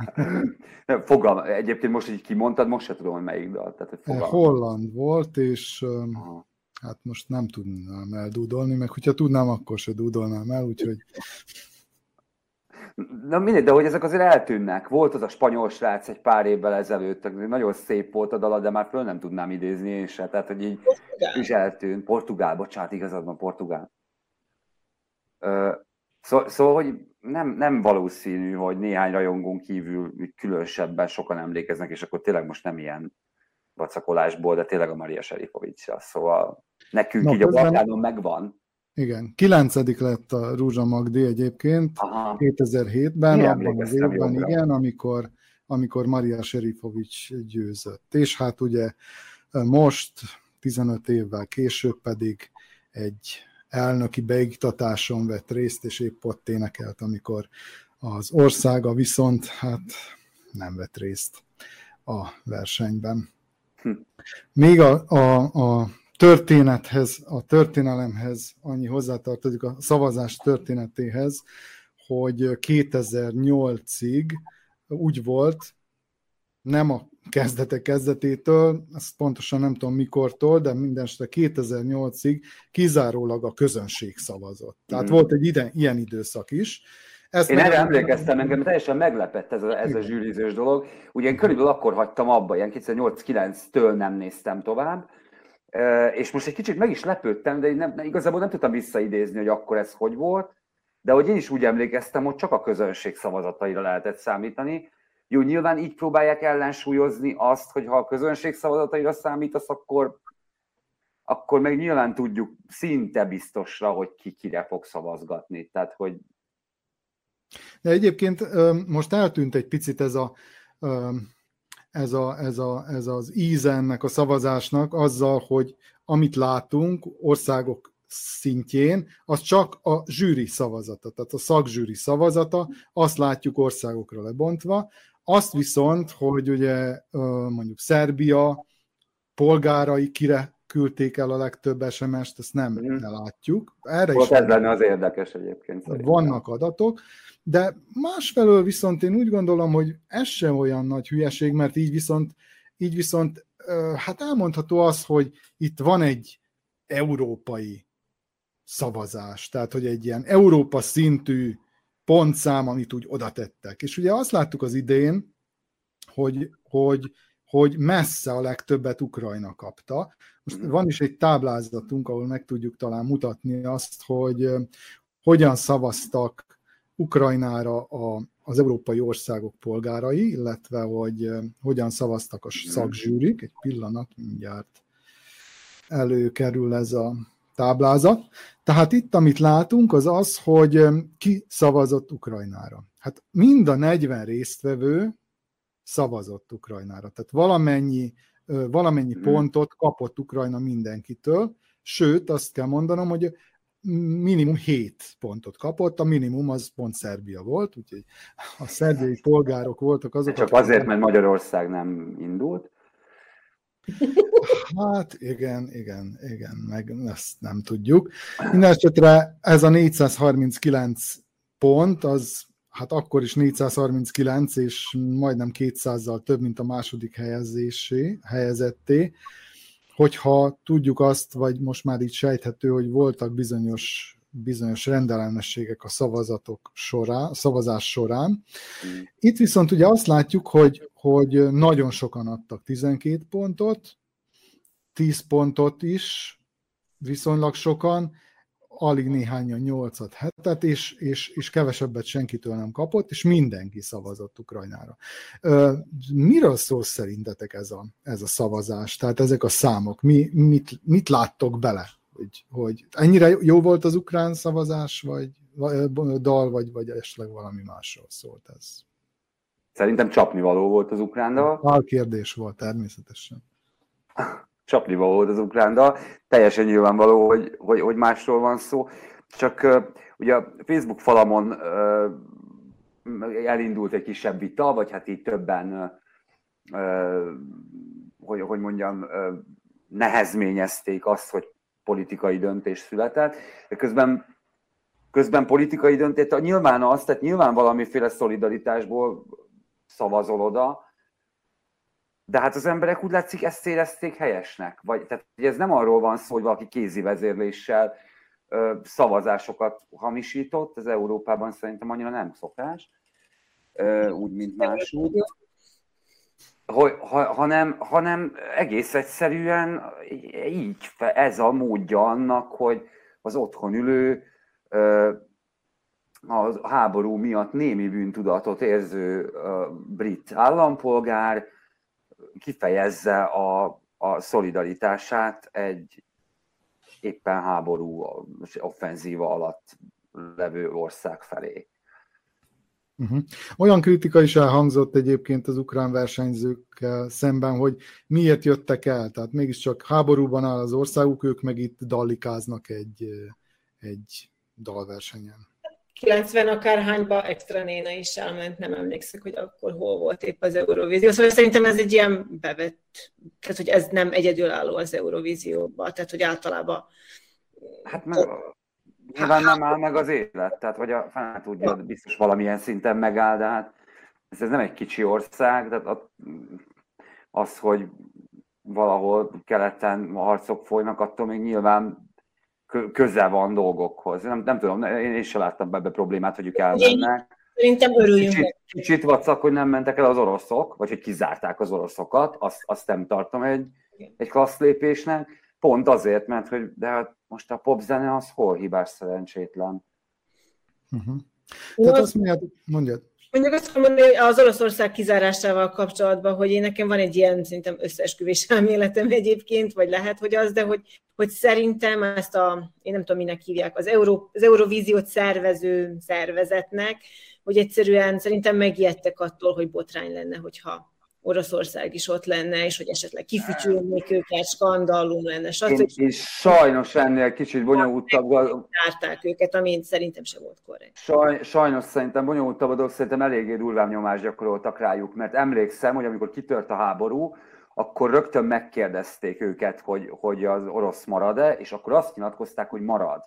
Fogalma, egyébként most így kimondtad, most se tudom, hogy melyik dal. Tehát, hogy Holland volt, és Aha. hát most nem tudnám eldúdolni, meg hogyha tudnám, akkor se dúdolnám el, úgyhogy Na mindegy, de hogy ezek azért eltűnnek. Volt az a spanyol srác egy pár évvel ezelőtt, nagyon szép volt a dala, de már föl nem tudnám idézni én se. Tehát, hogy így Portugál. is eltűnt. Portugál, bocsánat, igazad van, Portugál. Szóval, szó, hogy nem, nem valószínű, hogy néhány rajongón kívül különösebben sokan emlékeznek, és akkor tényleg most nem ilyen vacakolásból, de tényleg a Maria Serifovicsra. Szóval nekünk no, így a Balkánon megvan. Igen, kilencedik lett a Rúzsa Magdi egyébként Aha. 2007-ben, abban az évben, igen, amikor, amikor Maria Serifovics győzött. És hát ugye most, 15 évvel később pedig egy elnöki beiktatáson vett részt, és épp ott énekelt, amikor az országa viszont hát nem vett részt a versenyben. Hm. Még a, a, a történethez, a történelemhez annyi hozzátartozik a szavazás történetéhez, hogy 2008-ig úgy volt, nem a kezdete kezdetétől, ezt pontosan nem tudom mikortól, de mindenesetre 2008-ig kizárólag a közönség szavazott. Tehát mm. volt egy ide, ilyen időszak is. Ezt én erre emlékeztem, engem teljesen meglepett ez a, ez a zsűrizős dolog. Ugye én körülbelül akkor hagytam abba, ilyen 2008-9-től nem néztem tovább, és most egy kicsit meg is lepődtem, de én nem, igazából nem tudtam visszaidézni, hogy akkor ez hogy volt, de hogy én is úgy emlékeztem, hogy csak a közönség szavazataira lehetett számítani, jó, nyilván így próbálják ellensúlyozni azt, hogy ha a közönség szavazataira számítasz, akkor, akkor meg nyilván tudjuk szinte biztosra, hogy ki kire fog szavazgatni. Tehát, hogy... De egyébként most eltűnt egy picit ez a, ez, a, ez, a, ez az íze ennek a szavazásnak azzal, hogy amit látunk országok szintjén, az csak a zsűri szavazata, tehát a szakzsűri szavazata, azt látjuk országokra lebontva, azt viszont, hogy ugye mondjuk Szerbia polgárai kire küldték el a legtöbb SMS-t, ezt nem mm. látjuk. Erre Volt is ez lenne az érdekes egyébként. Szerintem. Vannak adatok, de másfelől viszont én úgy gondolom, hogy ez sem olyan nagy hülyeség, mert így viszont, így viszont hát elmondható az, hogy itt van egy európai szavazás, tehát hogy egy ilyen Európa szintű pontszám, amit úgy oda tettek. És ugye azt láttuk az idén, hogy, hogy, hogy messze a legtöbbet Ukrajna kapta. Most van is egy táblázatunk, ahol meg tudjuk talán mutatni azt, hogy hogyan szavaztak Ukrajnára a, az európai országok polgárai, illetve hogy hogyan szavaztak a szakzsűrik. Egy pillanat, mindjárt előkerül ez a táblázat. Tehát itt, amit látunk, az az, hogy ki szavazott Ukrajnára. Hát mind a 40 résztvevő szavazott Ukrajnára. Tehát valamennyi, valamennyi hmm. pontot kapott Ukrajna mindenkitől, sőt, azt kell mondanom, hogy minimum 7 pontot kapott, a minimum az pont Szerbia volt, úgyhogy a szerbiai polgárok voltak azok. Csak azért, mert Magyarország nem indult. Hát igen, igen, igen, meg ezt nem tudjuk. Mindenesetre ez a 439 pont, az hát akkor is 439, és majdnem 200-zal több, mint a második helyezésé, helyezetté, hogyha tudjuk azt, vagy most már így sejthető, hogy voltak bizonyos bizonyos rendellenességek a szavazatok során, szavazás során. Itt viszont ugye azt látjuk, hogy, hogy nagyon sokan adtak 12 pontot, 10 pontot is, viszonylag sokan, alig néhányan 8-at, 7 és, és, és kevesebbet senkitől nem kapott, és mindenki szavazott Ukrajnára. Miről szól szerintetek ez a, ez a szavazás? Tehát ezek a számok, mi, mit, mit láttok bele? Hogy, hogy ennyire jó volt az ukrán szavazás, vagy, dal, vagy, vagy esetleg valami másról szólt ez? Szerintem csapnivaló volt az ukrán dal. A kérdés volt természetesen. Csapnivaló volt az ukrán dal. Teljesen nyilvánvaló, hogy, hogy, hogy másról van szó. Csak ugye a Facebook falamon elindult egy kisebb vita, vagy hát így többen, hogy, hogy mondjam, nehezményezték azt, hogy politikai döntés született, de közben, közben politikai döntés, nyilván az, tehát nyilván valamiféle szolidaritásból szavazol oda, de hát az emberek úgy látszik ezt érezték helyesnek. Vagy, tehát ez nem arról van szó, hogy valaki kézi vezérléssel ö, szavazásokat hamisított, ez Európában szerintem annyira nem szokás, ö, úgy, mint máshogy hogy, ha, hanem, hanem egész egyszerűen így, ez a módja annak, hogy az otthon ülő, a háború miatt némi bűntudatot érző brit állampolgár kifejezze a, a szolidaritását egy éppen háború offenzíva alatt levő ország felé. Uh-huh. Olyan kritika is elhangzott egyébként az ukrán versenyzőkkel szemben, hogy miért jöttek el, tehát mégiscsak háborúban áll az országuk, ők meg itt dallikáznak egy, egy dalversenyen. 90 akárhányba extra néna is elment, nem emlékszek, hogy akkor hol volt épp az Eurovízió. Szóval szerintem ez egy ilyen bevett, tehát hogy ez nem egyedülálló az Eurovízióban, tehát hogy általában Hát meg Nyilván nem áll meg az élet, tehát hogy a fán tudja, biztos valamilyen szinten megáll, de hát ez, ez nem egy kicsi ország, de az, hogy valahol keleten harcok folynak, attól még nyilván közel van dolgokhoz. Nem, nem tudom, én, én sem láttam ebbe problémát, hogy ők elmennek. Szerintem örüljünk. Kicsit, kicsit vacak, hogy nem mentek el az oroszok, vagy hogy kizárták az oroszokat, azt, azt nem tartom egy, egy klassz lépésnek. Pont azért, mert hogy de hát most a popzene az hol hibás szerencsétlen? Uh-huh. Tehát azt mondjad, mondjad. Mondjuk azt mondani, hogy az Oroszország kizárásával kapcsolatban, hogy én nekem van egy ilyen szerintem összeesküvés elméletem egyébként, vagy lehet, hogy az, de hogy, hogy szerintem ezt a, én nem tudom, minek hívják, az, Euró, az Eurovíziót szervező szervezetnek, hogy egyszerűen szerintem megijedtek attól, hogy botrány lenne, hogyha Oroszország is ott lenne, és hogy esetleg kifütyülnék őket, skandallum lenne, stb. Én, én sajnos ennél kicsit bonyolultabb. Zárták őket, ami szerintem sem volt korrekt. Saj, sajnos szerintem bonyolultabb a dolog, szerintem eléggé durván nyomást gyakoroltak rájuk, mert emlékszem, hogy amikor kitört a háború, akkor rögtön megkérdezték őket, hogy, hogy az orosz marad-e, és akkor azt nyilatkozták, hogy marad.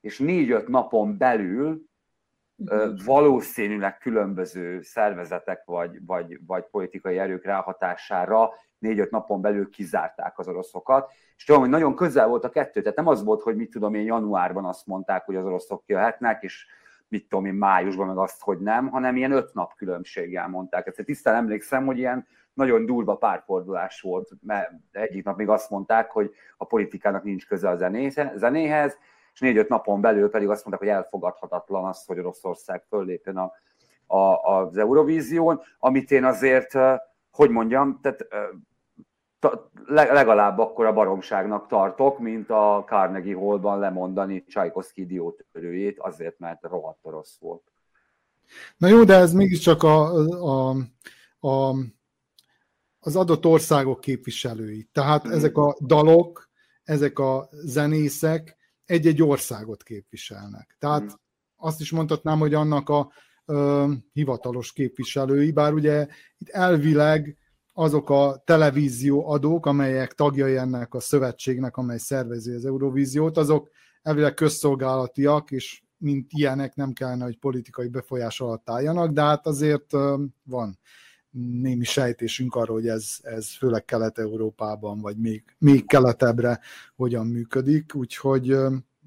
És négy-öt napon belül valószínűleg különböző szervezetek vagy, vagy, vagy politikai erők ráhatására négy-öt napon belül kizárták az oroszokat. És tudom, hogy nagyon közel volt a kettő, tehát nem az volt, hogy mit tudom én, januárban azt mondták, hogy az oroszok jöhetnek, és mit tudom én, májusban meg azt, hogy nem, hanem ilyen öt nap különbséggel mondták. Ezt tisztán emlékszem, hogy ilyen nagyon durva párfordulás volt, mert egyik nap még azt mondták, hogy a politikának nincs köze a zenéhez, és négy-öt napon belül pedig azt mondták, hogy elfogadhatatlan az, hogy Oroszország föllépjen a, a, az Eurovízión, amit én azért, hogy mondjam, tehát legalább akkor a baromságnak tartok, mint a Carnegie Hallban lemondani Csajkoszki idiótörőjét, azért, mert rohadt rossz volt. Na jó, de ez mégiscsak a, a, a, az adott országok képviselői. Tehát mm. ezek a dalok, ezek a zenészek egy-egy országot képviselnek. Tehát hmm. azt is mondhatnám, hogy annak a ö, hivatalos képviselői, bár ugye itt elvileg azok a televízió adók, amelyek tagjai ennek a szövetségnek, amely szervezi az Eurovíziót, azok elvileg közszolgálatiak, és mint ilyenek nem kellene, hogy politikai befolyás alatt álljanak, de hát azért van némi sejtésünk arról, hogy ez, ez főleg Kelet-Európában, vagy még, még keletebbre hogyan működik, úgyhogy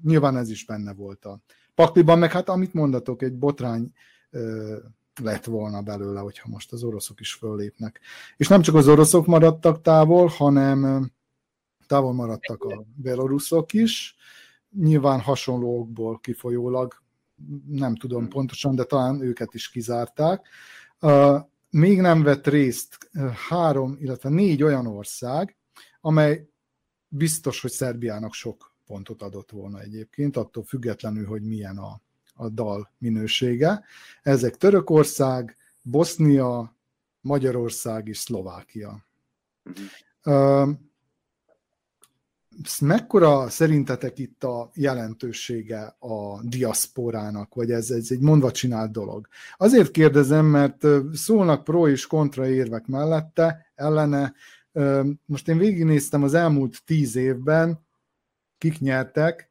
nyilván ez is benne volt a pakliban, meg hát amit mondatok, egy botrány lett volna belőle, hogyha most az oroszok is föllépnek. És nem csak az oroszok maradtak távol, hanem távol maradtak a beloruszok is, nyilván hasonlókból kifolyólag, nem tudom pontosan, de talán őket is kizárták. Még nem vett részt három, illetve négy olyan ország, amely biztos, hogy Szerbiának sok pontot adott volna egyébként, attól függetlenül, hogy milyen a, a dal minősége. Ezek Törökország, Bosznia, Magyarország és Szlovákia. Uh-huh. Mekkora szerintetek itt a jelentősége a diaszporának, vagy ez, ez egy mondva csinált dolog? Azért kérdezem, mert szólnak pro és kontra érvek mellette, ellene. Most én végignéztem az elmúlt tíz évben, kik nyertek,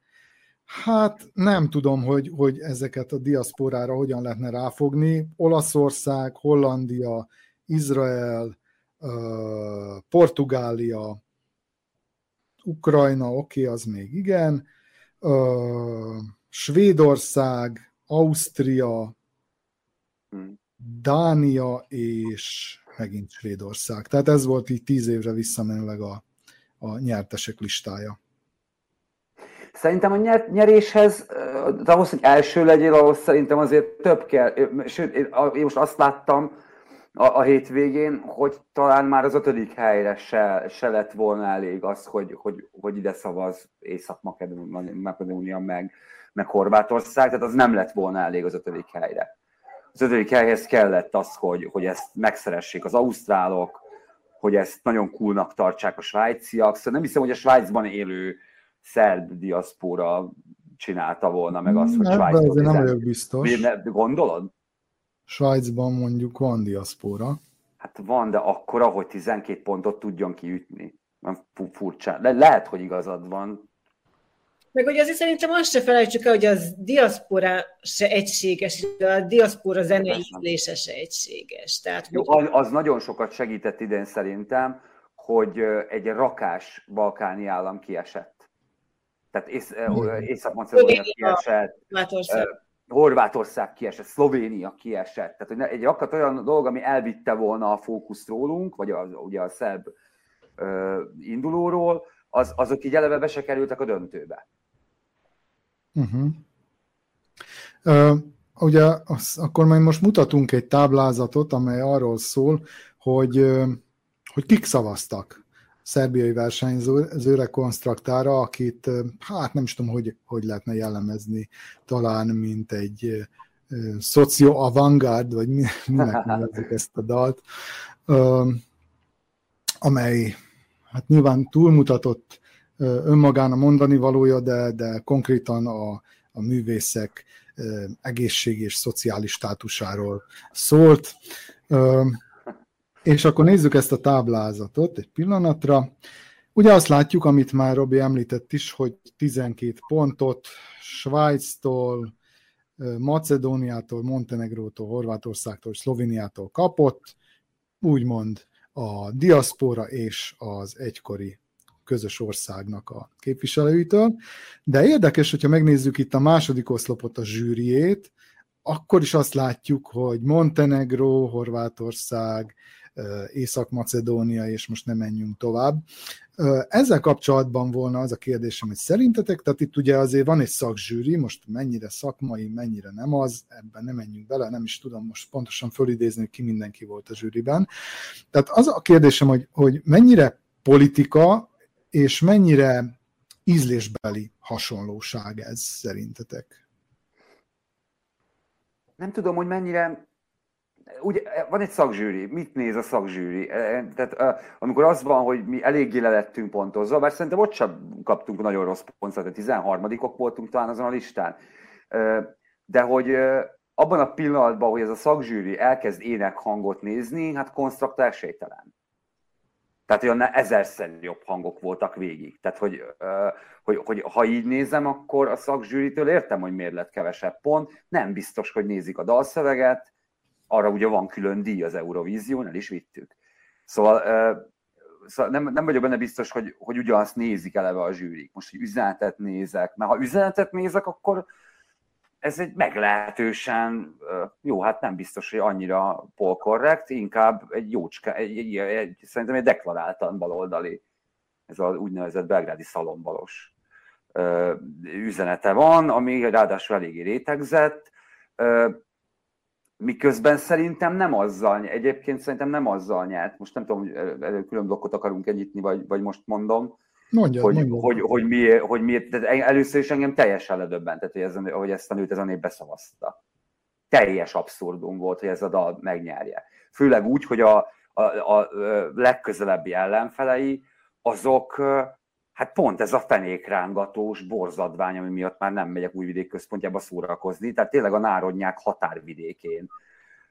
Hát nem tudom, hogy, hogy ezeket a diaszporára hogyan lehetne ráfogni. Olaszország, Hollandia, Izrael, Portugália, Ukrajna, oké, okay, az még igen, Svédország, Ausztria, hmm. Dánia és megint Svédország. Tehát ez volt így tíz évre visszamenőleg a, a nyertesek listája. Szerintem a nyer- nyeréshez, ahhoz, hogy első legyél, ahhoz szerintem azért több kell. Sőt, én most azt láttam a, a hétvégén, hogy talán már az ötödik helyre se, se lett volna elég az, hogy, hogy, hogy ide szavaz Észak-Makedónia meg, meg Horvátország, tehát az nem lett volna elég az ötödik helyre. Az ötödik helyhez kellett az, hogy, hogy ezt megszeressék az ausztrálok, hogy ezt nagyon coolnak tartsák a svájciak. Szóval nem hiszem, hogy a Svájcban élő szerb diaszpóra csinálta volna meg azt, hogy Svájcban. Ez nem vagyok biztos. Miért, gondolod? Svájcban mondjuk van diaszpóra. Hát van, de akkora, hogy 12 pontot tudjon kiütni. Nem furcsa. De lehet, hogy igazad van. Meg hogy azért szerintem azt se felejtsük el, hogy az diaszpora se egységes, a diaszpora zenei ízlése se egységes. Tehát, Jó, hogy... az nagyon sokat segített idén szerintem, hogy egy rakás balkáni állam kiesett. Tehát Ész, Észak-Macedónia kiesett, Horvátország. Kiesett, Szlovénia kiesett. Tehát hogy egy rakat olyan dolog, ami elvitte volna a fókuszt rólunk, vagy a, ugye a szerb uh, indulóról, az, azok így eleve be se kerültek a döntőbe. Uh-huh. Uh, ugye az, akkor majd most mutatunk egy táblázatot, amely arról szól, hogy hogy kik szavaztak szerbiai versenyzőre, konstraktára, akit hát nem is tudom, hogy, hogy lehetne jellemezni, talán mint egy szocio avantgard, vagy mi, minek nevezik ezt a dalt, amely hát nyilván túlmutatott önmagán a mondani valója, de, de konkrétan a, a művészek egészség és szociális státusáról szólt. És akkor nézzük ezt a táblázatot egy pillanatra. Ugye azt látjuk, amit már Robi említett is, hogy 12 pontot Svájctól, Macedóniától, Montenegrótól, Horvátországtól, Szlovéniától kapott, úgymond a diaszpora és az egykori közös országnak a képviselőitől. De érdekes, hogyha megnézzük itt a második oszlopot, a zsűriét, akkor is azt látjuk, hogy Montenegró, Horvátország, Észak-Macedónia, és most nem menjünk tovább. Ezzel kapcsolatban volna az a kérdésem, hogy szerintetek, tehát itt ugye azért van egy szakzsűri, most mennyire szakmai, mennyire nem az, ebben nem menjünk bele, nem is tudom most pontosan fölidézni, hogy ki mindenki volt a zsűriben. Tehát az a kérdésem, hogy, hogy mennyire politika, és mennyire ízlésbeli hasonlóság ez szerintetek? Nem tudom, hogy mennyire ugye van egy szakzsűri, mit néz a szakzsűri? E, e, tehát amikor az van, hogy mi eléggé le lettünk pontozva, bár szerintem ott sem kaptunk nagyon rossz pontot, 13 ok voltunk talán azon a listán. De hogy abban a pillanatban, hogy ez a szakzsűri elkezd ének hangot nézni, hát konstrukt esélytelen. Tehát olyan ezerszer jobb hangok voltak végig. Tehát, hogy, hogy, hogy ha így nézem, akkor a szakzsűritől értem, hogy miért lett kevesebb pont. Nem biztos, hogy nézik a dalszöveget, arra ugye van külön díj az Eurovízión, el is vittük. Szóval, szóval nem, nem vagyok benne biztos, hogy, hogy ugyanazt nézik eleve a zsűrik. Most, hogy üzenetet nézek, mert ha üzenetet nézek, akkor ez egy meglehetősen, jó, hát nem biztos, hogy annyira polkorrekt, inkább egy jócska, egy, egy, egy, szerintem egy deklaráltan baloldali, ez az úgynevezett belgrádi szalombalos üzenete van, ami ráadásul eléggé rétegzett, miközben szerintem nem azzal, egyébként szerintem nem azzal nyert, most nem tudom, hogy külön blokkot akarunk egyítni, vagy, vagy most mondom, Mondjad, hogy, mondjad. Hogy, hogy, miért, hogy miért, tehát először is engem teljesen ledöbbentett, hogy, ez, hogy ezt a nőt ez a nép beszavazta. Teljes abszurdum volt, hogy ez a dal megnyerje. Főleg úgy, hogy a, a, a legközelebbi ellenfelei, azok hát pont ez a fenékrángatós borzadvány, ami miatt már nem megyek újvidék központjába szórakozni, tehát tényleg a národnyák határvidékén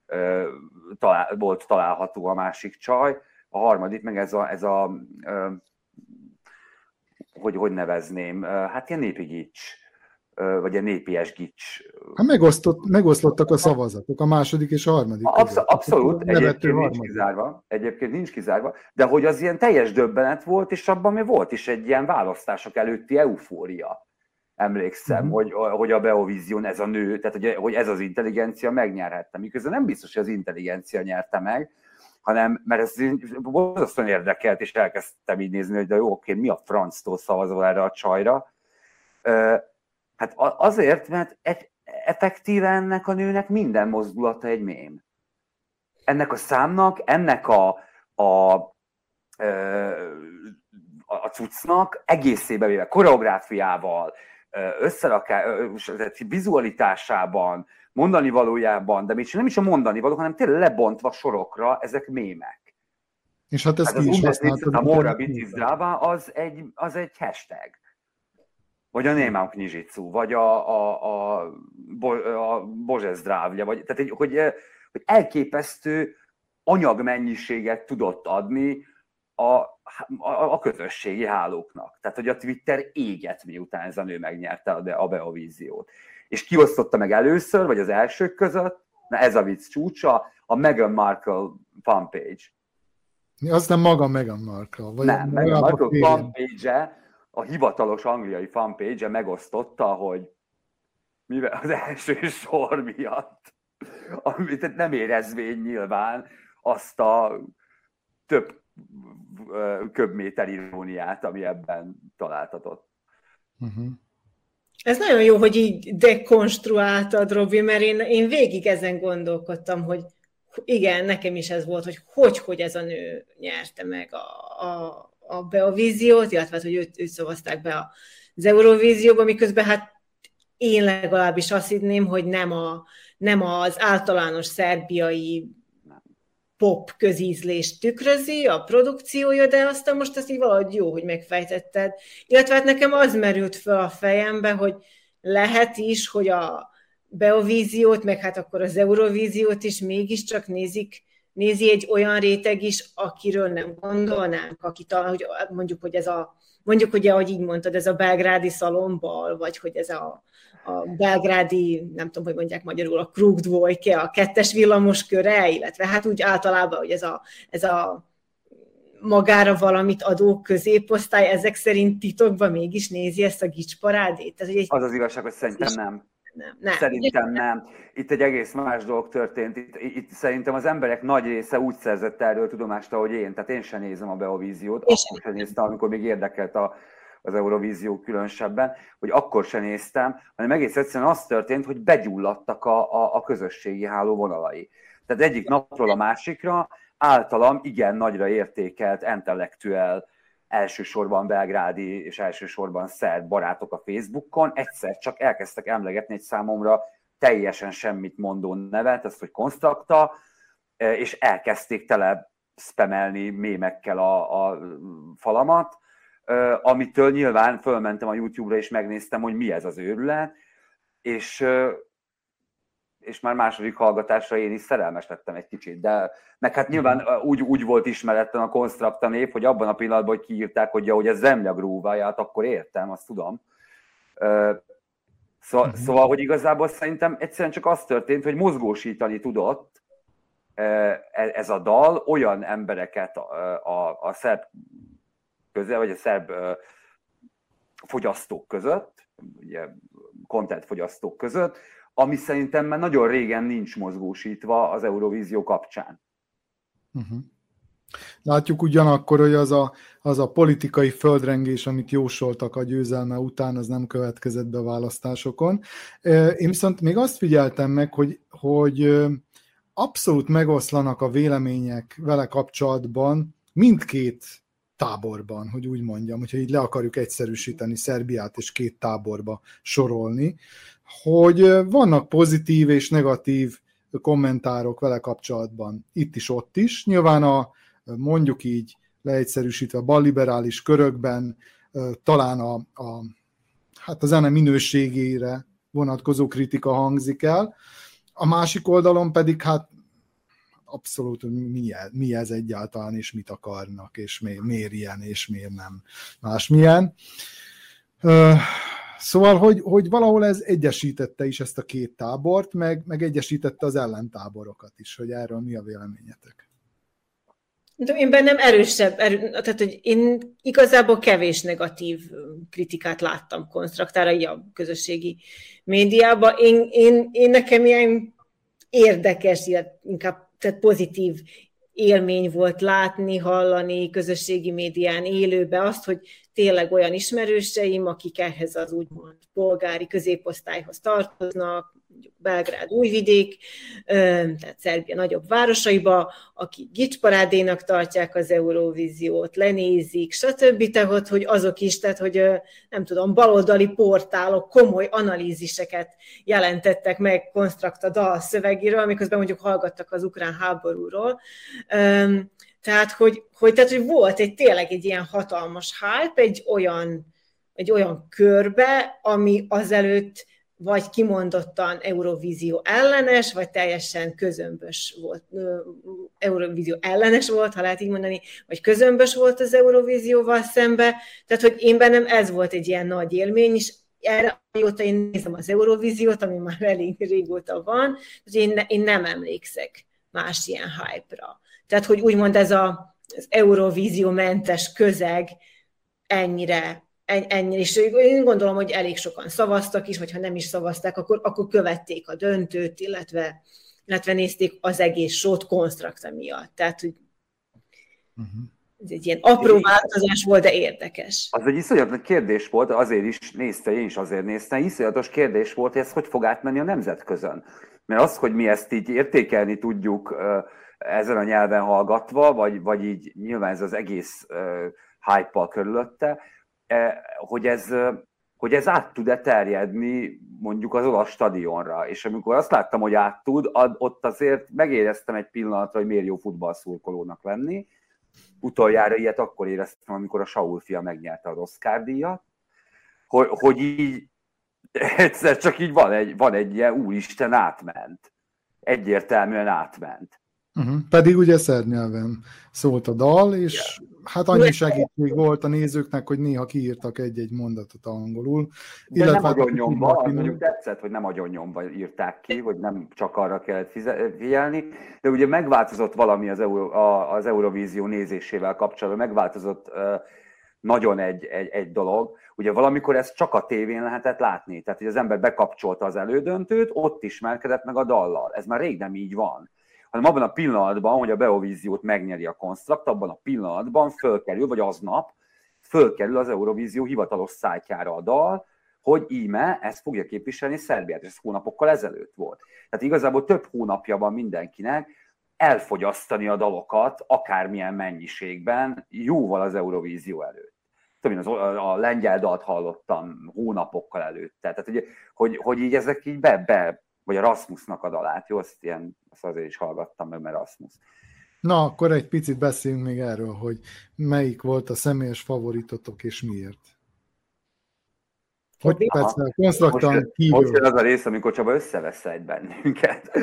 ö, talál, volt található a másik csaj, a harmadik meg ez a, ez a ö, hogy hogy nevezném, hát ilyen népi gics, vagy a népies gics. Hát megosztott, megoszlottak a szavazatok, a második és a harmadik. Absz- abszolút, egyébként nincs kizárva, egyébként nincs kizárva, de hogy az ilyen teljes döbbenet volt, és abban mi volt is egy ilyen választások előtti eufória. Emlékszem, uh-huh. hogy, hogy a Beovision ez a nő, tehát hogy, hogy ez az intelligencia megnyerhette. Miközben nem biztos, hogy az intelligencia nyerte meg, hanem mert ez borzasztóan érdekelt, és elkezdtem így nézni, hogy de jó, oké, mi a franctól szavazol erre a csajra. Hát azért, mert effektíve ennek a nőnek minden mozdulata egy mém. Ennek a számnak, ennek a, a, a cuccnak egészébe véve, koreográfiával, összeraká, vizualitásában, mondani valójában, de még nem is a mondani való, hanem tényleg lebontva sorokra, ezek mémek. És hát ezt hát ki is használtad. A Bitis az egy, az egy hashtag. Vagy a Némám Knizsicu, vagy a, a, a, a Bozseszdrávja, vagy, tehát hogy, hogy elképesztő anyagmennyiséget tudott adni a, a, a közösségi hálóknak. Tehát, hogy a Twitter éget, miután ez a nő megnyerte a, a Beovíziót és kiosztotta meg először, vagy az elsők között, na ez a vicc csúcsa, a Meghan Markle fanpage. Az nem maga Meghan Markle. Vagy nem, Meghan Markle fanpage a hivatalos angliai fanpage megosztotta, hogy mivel az első sor miatt, amit nem érezvény nyilván, azt a több köbméter iróniát, ami ebben találtatott. Uh-huh. Ez nagyon jó, hogy így dekonstruáltad, Robi, mert én, én végig ezen gondolkodtam, hogy igen, nekem is ez volt, hogy hogy, hogy ez a nő nyerte meg a, a, a Beovíziót, illetve hogy őt, őt szavazták be az Eurovízióba, miközben hát én legalábbis azt hinném, hogy nem, a, nem az általános szerbiai pop közízlést tükrözi a produkciója, de aztán most ezt így valahogy jó, hogy megfejtetted. Illetve hát nekem az merült fel a fejembe, hogy lehet is, hogy a Beovíziót, meg hát akkor az Eurovíziót is mégiscsak nézik, nézi egy olyan réteg is, akiről nem gondolnánk, aki talán, hogy mondjuk, hogy ez a, mondjuk ugye, ahogy így mondtad, ez a belgrádi szalombal, vagy hogy ez a, a belgrádi, nem tudom, hogy mondják magyarul, a Krugdvojke, a kettes villamos köre, illetve hát úgy általában, hogy ez a, ez a magára valamit adó középosztály ezek szerint titokban mégis nézi ezt a gicsparádét? Tehát, egy... Az az igazság, hogy szerintem nem. Nem, nem. Szerintem nem. Itt egy egész más dolog történt. Itt, itt szerintem az emberek nagy része úgy szerzett erről tudomást, ahogy én. Tehát én sem nézem a Beovíziót. Akkor sem néztem, amikor még érdekelt a, az Eurovízió különösebben, hogy akkor sem néztem, hanem egész egyszerűen az történt, hogy begyulladtak a, a, a közösségi háló vonalai. Tehát egyik napról a másikra általam igen nagyra értékelt intellektuel, elsősorban belgrádi és elsősorban szerb barátok a Facebookon. Egyszer csak elkezdtek emlegetni egy számomra teljesen semmit mondó nevet, azt, hogy konstrakta, és elkezdték tele spamelni mémekkel a, a falamat, amitől nyilván fölmentem a YouTube-ra és megnéztem, hogy mi ez az őrület, és, és már második hallgatásra én is szerelmes lettem egy kicsit, de meg hát nyilván úgy, úgy volt ismeretten a Constructa név, hogy abban a pillanatban, hogy kiírták, hogy, ja, hogy ez Zemля grúváját, akkor értem, azt tudom. Szóval, szóval, hogy igazából szerintem egyszerűen csak az történt, hogy mozgósítani tudott e, ez a dal olyan embereket a, a, a szerb közel, vagy a szerb fogyasztók között, ugye content fogyasztók között, ami szerintem már nagyon régen nincs mozgósítva az Eurovízió kapcsán. Uh-huh. Látjuk ugyanakkor, hogy az a, az a politikai földrengés, amit jósoltak a győzelme után, az nem következett be választásokon. Én viszont még azt figyeltem meg, hogy, hogy abszolút megoszlanak a vélemények vele kapcsolatban mindkét táborban, hogy úgy mondjam, hogyha így le akarjuk egyszerűsíteni Szerbiát és két táborba sorolni, hogy vannak pozitív és negatív kommentárok vele kapcsolatban itt is, ott is. Nyilván a mondjuk így leegyszerűsítve balliberális körökben talán a, a, hát a zene minőségére vonatkozó kritika hangzik el, a másik oldalon pedig hát abszolút, mi mi ez egyáltalán, és mit akarnak, és mi, miért ilyen, és miért nem másmilyen. Szóval, hogy, hogy valahol ez egyesítette is ezt a két tábort, meg, meg egyesítette az ellentáborokat is, hogy erről mi a véleményetek. De én bennem erősebb, erő, tehát hogy én igazából kevés negatív kritikát láttam konstruktára a közösségi médiában. Én, én, én nekem ilyen érdekes, inkább tehát pozitív élmény volt látni, hallani közösségi médián élőbe azt, hogy tényleg olyan ismerőseim, akik ehhez az úgymond polgári középosztályhoz tartoznak, mondjuk Belgrád újvidék, tehát Szerbia nagyobb városaiba, akik gicsparádénak tartják az Eurovíziót, lenézik, stb. Tehát, hogy azok is, tehát, hogy nem tudom, baloldali portálok komoly analíziseket jelentettek meg konstrukta dal szövegéről, miközben mondjuk hallgattak az ukrán háborúról. Tehát, hogy, hogy, tehát, hogy volt egy tényleg egy ilyen hatalmas hype, egy olyan, egy olyan körbe, ami azelőtt vagy kimondottan Eurovízió ellenes, vagy teljesen közömbös volt, Eurovízió ellenes volt, ha lehet így mondani, vagy közömbös volt az Eurovízióval szembe. Tehát, hogy én bennem ez volt egy ilyen nagy élmény, és erre amióta én nézem az Eurovíziót, ami már elég régóta van, hogy én, én nem emlékszek más ilyen hype-ra. Tehát, hogy úgymond ez a, az Eurovízió mentes közeg ennyire ennyi, és én gondolom, hogy elég sokan szavaztak is, vagy ha nem is szavazták, akkor, akkor követték a döntőt, illetve, illetve nézték az egész sót konstrukta miatt. Tehát, hogy uh-huh. ez egy ilyen apró változás volt, de érdekes. Az egy iszonyatos kérdés volt, azért is nézte, én is azért néztem, iszonyatos kérdés volt, hogy ez hogy fog átmenni a nemzetközön. Mert az, hogy mi ezt így értékelni tudjuk ezen a nyelven hallgatva, vagy, vagy így nyilván ez az egész hype körülötte, hogy ez, hogy ez át tud-e terjedni mondjuk az olasz stadionra. És amikor azt láttam, hogy át tud, ott azért megéreztem egy pillanatra, hogy miért jó futballszurkolónak lenni. Utoljára ilyet akkor éreztem, amikor a Saul fia megnyerte a Oscar díjat, hogy, hogy így egyszer csak így van egy, van egy ilyen úristen átment. Egyértelműen átment. Uh-huh. Pedig ugye szerb nyelven szólt a dal, és yeah. hát annyi segítség volt a nézőknek, hogy néha kiírtak egy-egy mondatot angolul. De illetve nem agyon nyomva, mondjuk tetszett, hogy nem agyon nyomva írták ki, hogy nem csak arra kellett figyelni, de ugye megváltozott valami az, Euro, az Eurovízió nézésével kapcsolatban, megváltozott nagyon egy, egy, egy dolog. Ugye valamikor ezt csak a tévén lehetett látni, tehát hogy az ember bekapcsolta az elődöntőt, ott ismerkedett meg a dallal. Ez már rég nem így van hanem abban a pillanatban, hogy a Beovíziót megnyeri a konstrukt, abban a pillanatban fölkerül, vagy aznap fölkerül az Eurovízió hivatalos szájtjára a dal, hogy íme ezt fogja képviselni Szerbiát, és ez hónapokkal ezelőtt volt. Tehát igazából több hónapja van mindenkinek elfogyasztani a dalokat, akármilyen mennyiségben, jóval az Eurovízió előtt. Tudom, az, a, lengyel dalt hallottam hónapokkal előtte. Tehát, hogy, hogy, hogy így ezek így be, be vagy a Rasmusnak a dalát, jó, azt, ilyen, azt azért is hallgattam meg, mert Rasmus. Na, akkor egy picit beszéljünk még erről, hogy melyik volt a személyes favoritotok, és miért. Hogy persze, konstruktan kívül. Most jön az a rész, amikor Csaba összevesz egy bennünket.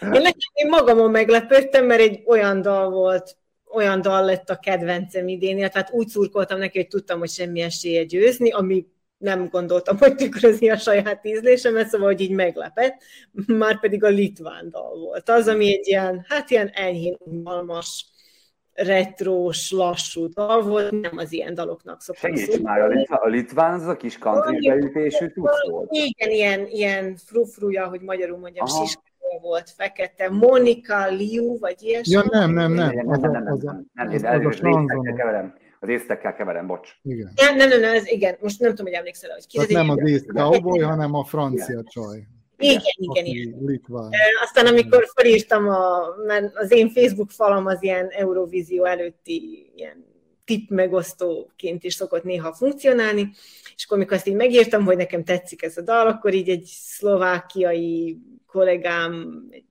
Én, nekem, én magamon meglepődtem, mert egy olyan dal volt, olyan dal lett a kedvencem idén, tehát úgy szurkoltam neki, hogy tudtam, hogy semmi esélye győzni, ami nem gondoltam, hogy tükrözi a saját ízlésemet, szóval, hogy így meglepett, már pedig a litván dal volt. Az, ami egy ilyen, hát ilyen enyhén unalmas, retrós, lassú dal volt, nem az ilyen daloknak szokott Segíts már, a, Litv- a litván az a kis country beütésű tudsz volt? Igen, ilyen, ilyen frufruja, hogy magyarul mondjam, siska volt, fekete, Monika Liu, vagy ilyesmi. Ja, nem, nem, nem. Nem, nem, nem, nem, nem, nem, az, az, az, keverem. Az észtekkel keverem, bocs. Igen. Nem, nem, nem, nem, ez igen. Most nem tudom, hogy emlékszel, hogy ki. nem az észt cowboy, hanem a francia csaj. Igen, igen, igen. Litván. Aztán amikor felírtam, a, mert az én Facebook falam az ilyen Eurovízió előtti ilyen tip megosztóként is szokott néha funkcionálni, és akkor amikor azt így megírtam, hogy nekem tetszik ez a dal, akkor így egy szlovákiai kollégám, egy,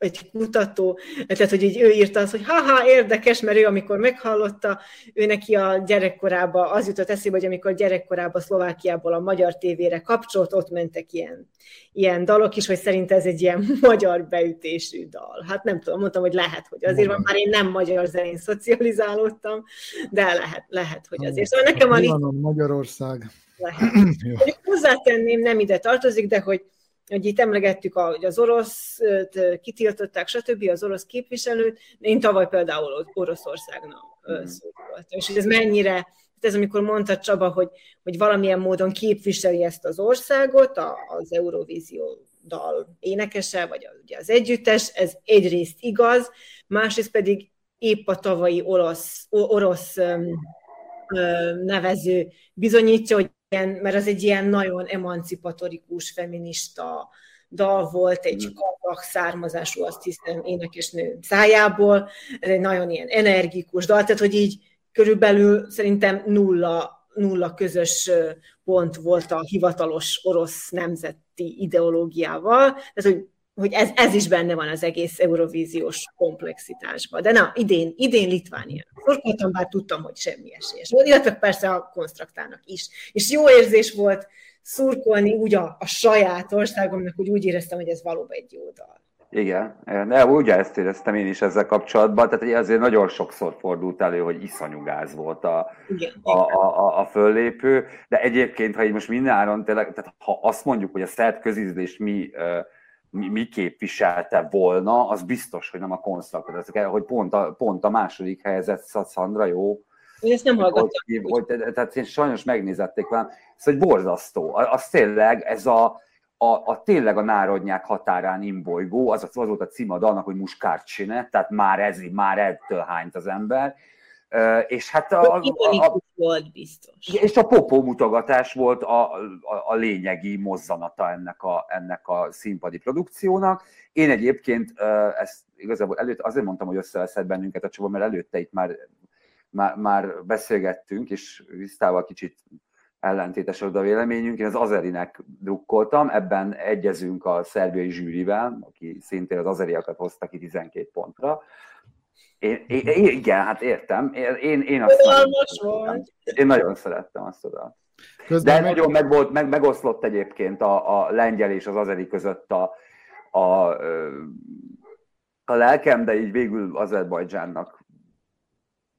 egy, kutató, tehát hogy így ő írta azt, hogy haha, érdekes, mert ő amikor meghallotta, ő neki a gyerekkorában az jutott eszébe, hogy amikor gyerekkorában Szlovákiából a magyar tévére kapcsolt, ott mentek ilyen, ilyen dalok is, hogy szerint ez egy ilyen magyar beütésű dal. Hát nem tudom, mondtam, hogy lehet, hogy azért van, már én nem magyar zenén szocializálódtam, de lehet, lehet, hogy azért. Szóval nekem a... Magyarország. Lehet. Hozzátenném, nem ide tartozik, de hogy hogy itt emlegettük, a, hogy az orosz kitiltották, stb. az orosz képviselőt, én tavaly például Oroszországnak mm. szó. És ez mennyire, ez amikor mondta Csaba, hogy, hogy valamilyen módon képviseli ezt az országot, a, az Eurovízió dal énekese, vagy a, ugye az együttes, ez egyrészt igaz, másrészt pedig épp a tavalyi orosz, orosz nevező bizonyítja, hogy ilyen, mert az egy ilyen nagyon emancipatorikus, feminista dal volt, egy mm. kazak származású, azt hiszem, énekesnő szájából, ez egy nagyon ilyen energikus dal, tehát hogy így körülbelül szerintem nulla, nulla közös pont volt a hivatalos orosz nemzeti ideológiával, tehát hogy hogy ez, ez is benne van az egész eurovíziós komplexitásban. De na, idén, idén Litvánia. Szorkoltam, bár tudtam, hogy semmi esélyes volt, illetve persze a konstruktának is. És jó érzés volt szurkolni úgy a, a saját országomnak, hogy úgy éreztem, hogy ez valóban egy jó dal. Igen, de ugye ezt éreztem én is ezzel kapcsolatban, tehát azért nagyon sokszor fordult elő, hogy iszonyú gáz volt a, igen, a, a, a, föllépő, de egyébként, ha így most mindenáron tényleg, tehát ha azt mondjuk, hogy a szert közízlést mi mi, mi képviselte volna, az biztos, hogy nem a konstruktor, hogy pont a, pont a második helyzet Szandra, jó? Én ezt nem hallgattam. Hogy, hogy, tehát én sajnos megnézették velem. Ez egy borzasztó. Az tényleg, ez a, a, a tényleg a národnyák határán imbolygó, az, az volt a cím a dalnak, hogy muskárcsine, tehát már ez, már ettől hányt az ember, és hát a, a, a, volt biztos. És a popó mutogatás volt a, a, a lényegi mozzanata ennek a, ennek a színpadi produkciónak. Én egyébként ezt igazából előtt azért mondtam, hogy összeveszed bennünket a Csaba, mert előtte itt már, már, már beszélgettünk, és Visztával kicsit ellentétes a véleményünk. Én az Azerinek drukkoltam, ebben egyezünk a szerbiai zsűrivel, aki szintén az azeriakat hozta ki 12 pontra. Én, én, én, igen, hát értem. Én, én, azt nagyon, én nagyon szerettem azt oda. Közben De meg... nagyon meg volt, meg, megoszlott egyébként a, a lengyel és az azeri között a, a, a lelkem, de így végül Azerbajdzsánnak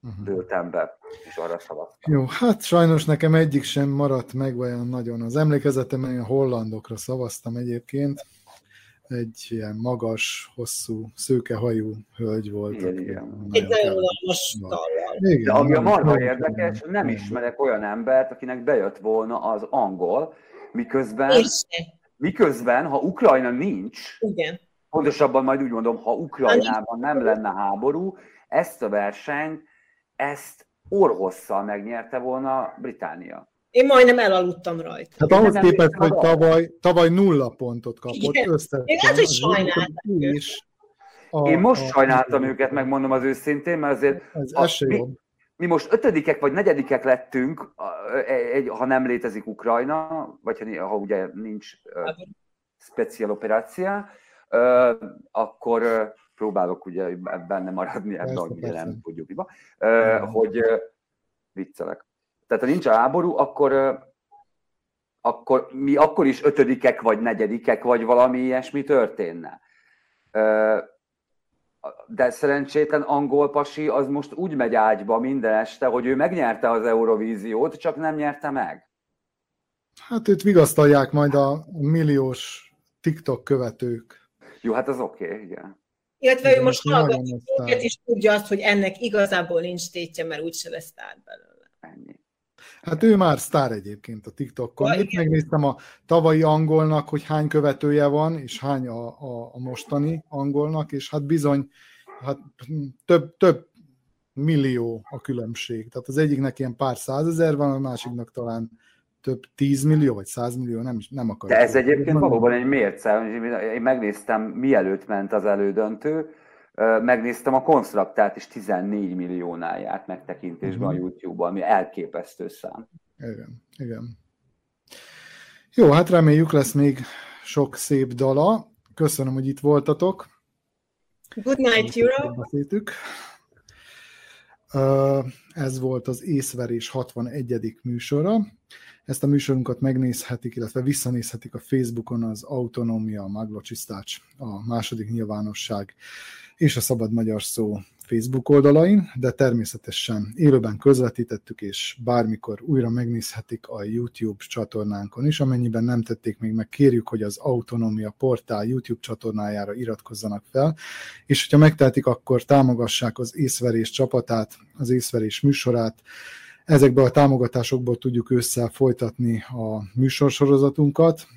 uh-huh. dőltem be, és arra szavaztam. Jó, hát sajnos nekem egyik sem maradt meg olyan nagyon. Az emlékezetem, a hollandokra szavaztam egyébként egy ilyen magas, hosszú, szőkehajú hölgy volt. Igen, igen. Egy nagyon unalmas De ami a marha érdekes, nem ismerek olyan embert, akinek bejött volna az angol, miközben, miközben ha Ukrajna nincs, igen. pontosabban majd úgy mondom, ha Ukrajnában nem lenne háború, ezt a versenyt, ezt orhosszal megnyerte volna Británia. Én majdnem elaludtam rajta. Hát ahhoz képest, hogy tavaly, tavaly nulla pontot kapott, összettem. Én lehet, hogy sajnáltam is. A, Én most a, sajnáltam a, őket, megmondom az őszintén, mert azért ez, ez a, mi, mi most ötödikek vagy negyedikek lettünk, egy, ha nem létezik Ukrajna, vagy ha, ha ugye nincs uh, speciál operáció, uh, akkor uh, próbálok ugye benne maradni ebben, nem tudjuk, uh, hogy uh, viccelek Tehát ha nincs a háború, akkor, akkor mi akkor is ötödikek, vagy negyedikek, vagy valami ilyesmi történne. De szerencsétlen angol pasi az most úgy megy ágyba minden este, hogy ő megnyerte az Eurovíziót, csak nem nyerte meg. Hát őt vigasztalják majd a milliós TikTok követők. Jó, hát az oké, okay, igen. Illetve ő most hallgatja őket, és tudja azt, hogy ennek igazából nincs tétje, mert úgyse lesz sztár belőle. Hát ő már sztár egyébként a TikTokon. Itt megnéztem a tavalyi angolnak, hogy hány követője van, és hány a, a, a mostani angolnak, és hát bizony hát több, több millió a különbség. Tehát az egyiknek ilyen pár százezer van, a másiknak talán több tízmillió vagy százmillió, nem, nem akar. De ez egyébként valóban egy mérce. Én megnéztem, mielőtt ment az elődöntő, megnéztem a konstruktát is 14 milliónál járt megtekintésben uh-huh. a YouTube-ban, ami elképesztő szám. Igen, igen. Jó, hát reméljük lesz még sok szép dala. Köszönöm, hogy itt voltatok. Good night, Europe. Ez volt az észverés 61. műsora. Ezt a műsorunkat megnézhetik, illetve visszanézhetik a Facebookon az Autonómia Maglocsisztács, a második nyilvánosság és a Szabad Magyar Szó Facebook oldalain, de természetesen élőben közvetítettük, és bármikor újra megnézhetik a YouTube csatornánkon is, amennyiben nem tették még meg, kérjük, hogy az Autonómia portál YouTube csatornájára iratkozzanak fel, és hogyha megtehetik, akkor támogassák az észverés csapatát, az észverés műsorát, Ezekből a támogatásokból tudjuk ősszel folytatni a műsorsorozatunkat,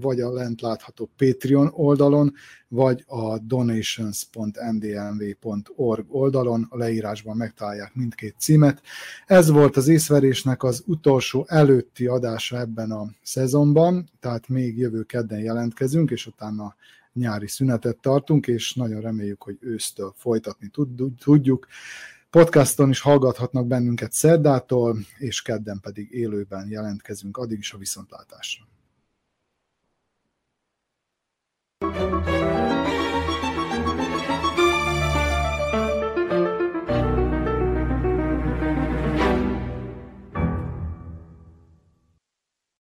vagy a lent látható Patreon oldalon, vagy a donations.ndmv.org oldalon, a leírásban megtalálják mindkét címet. Ez volt az észverésnek az utolsó előtti adása ebben a szezonban, tehát még jövő kedden jelentkezünk, és utána nyári szünetet tartunk, és nagyon reméljük, hogy ősztől folytatni tudjuk. Podcaston is hallgathatnak bennünket szerdától, és kedden pedig élőben jelentkezünk. Addig is a viszontlátásra. Música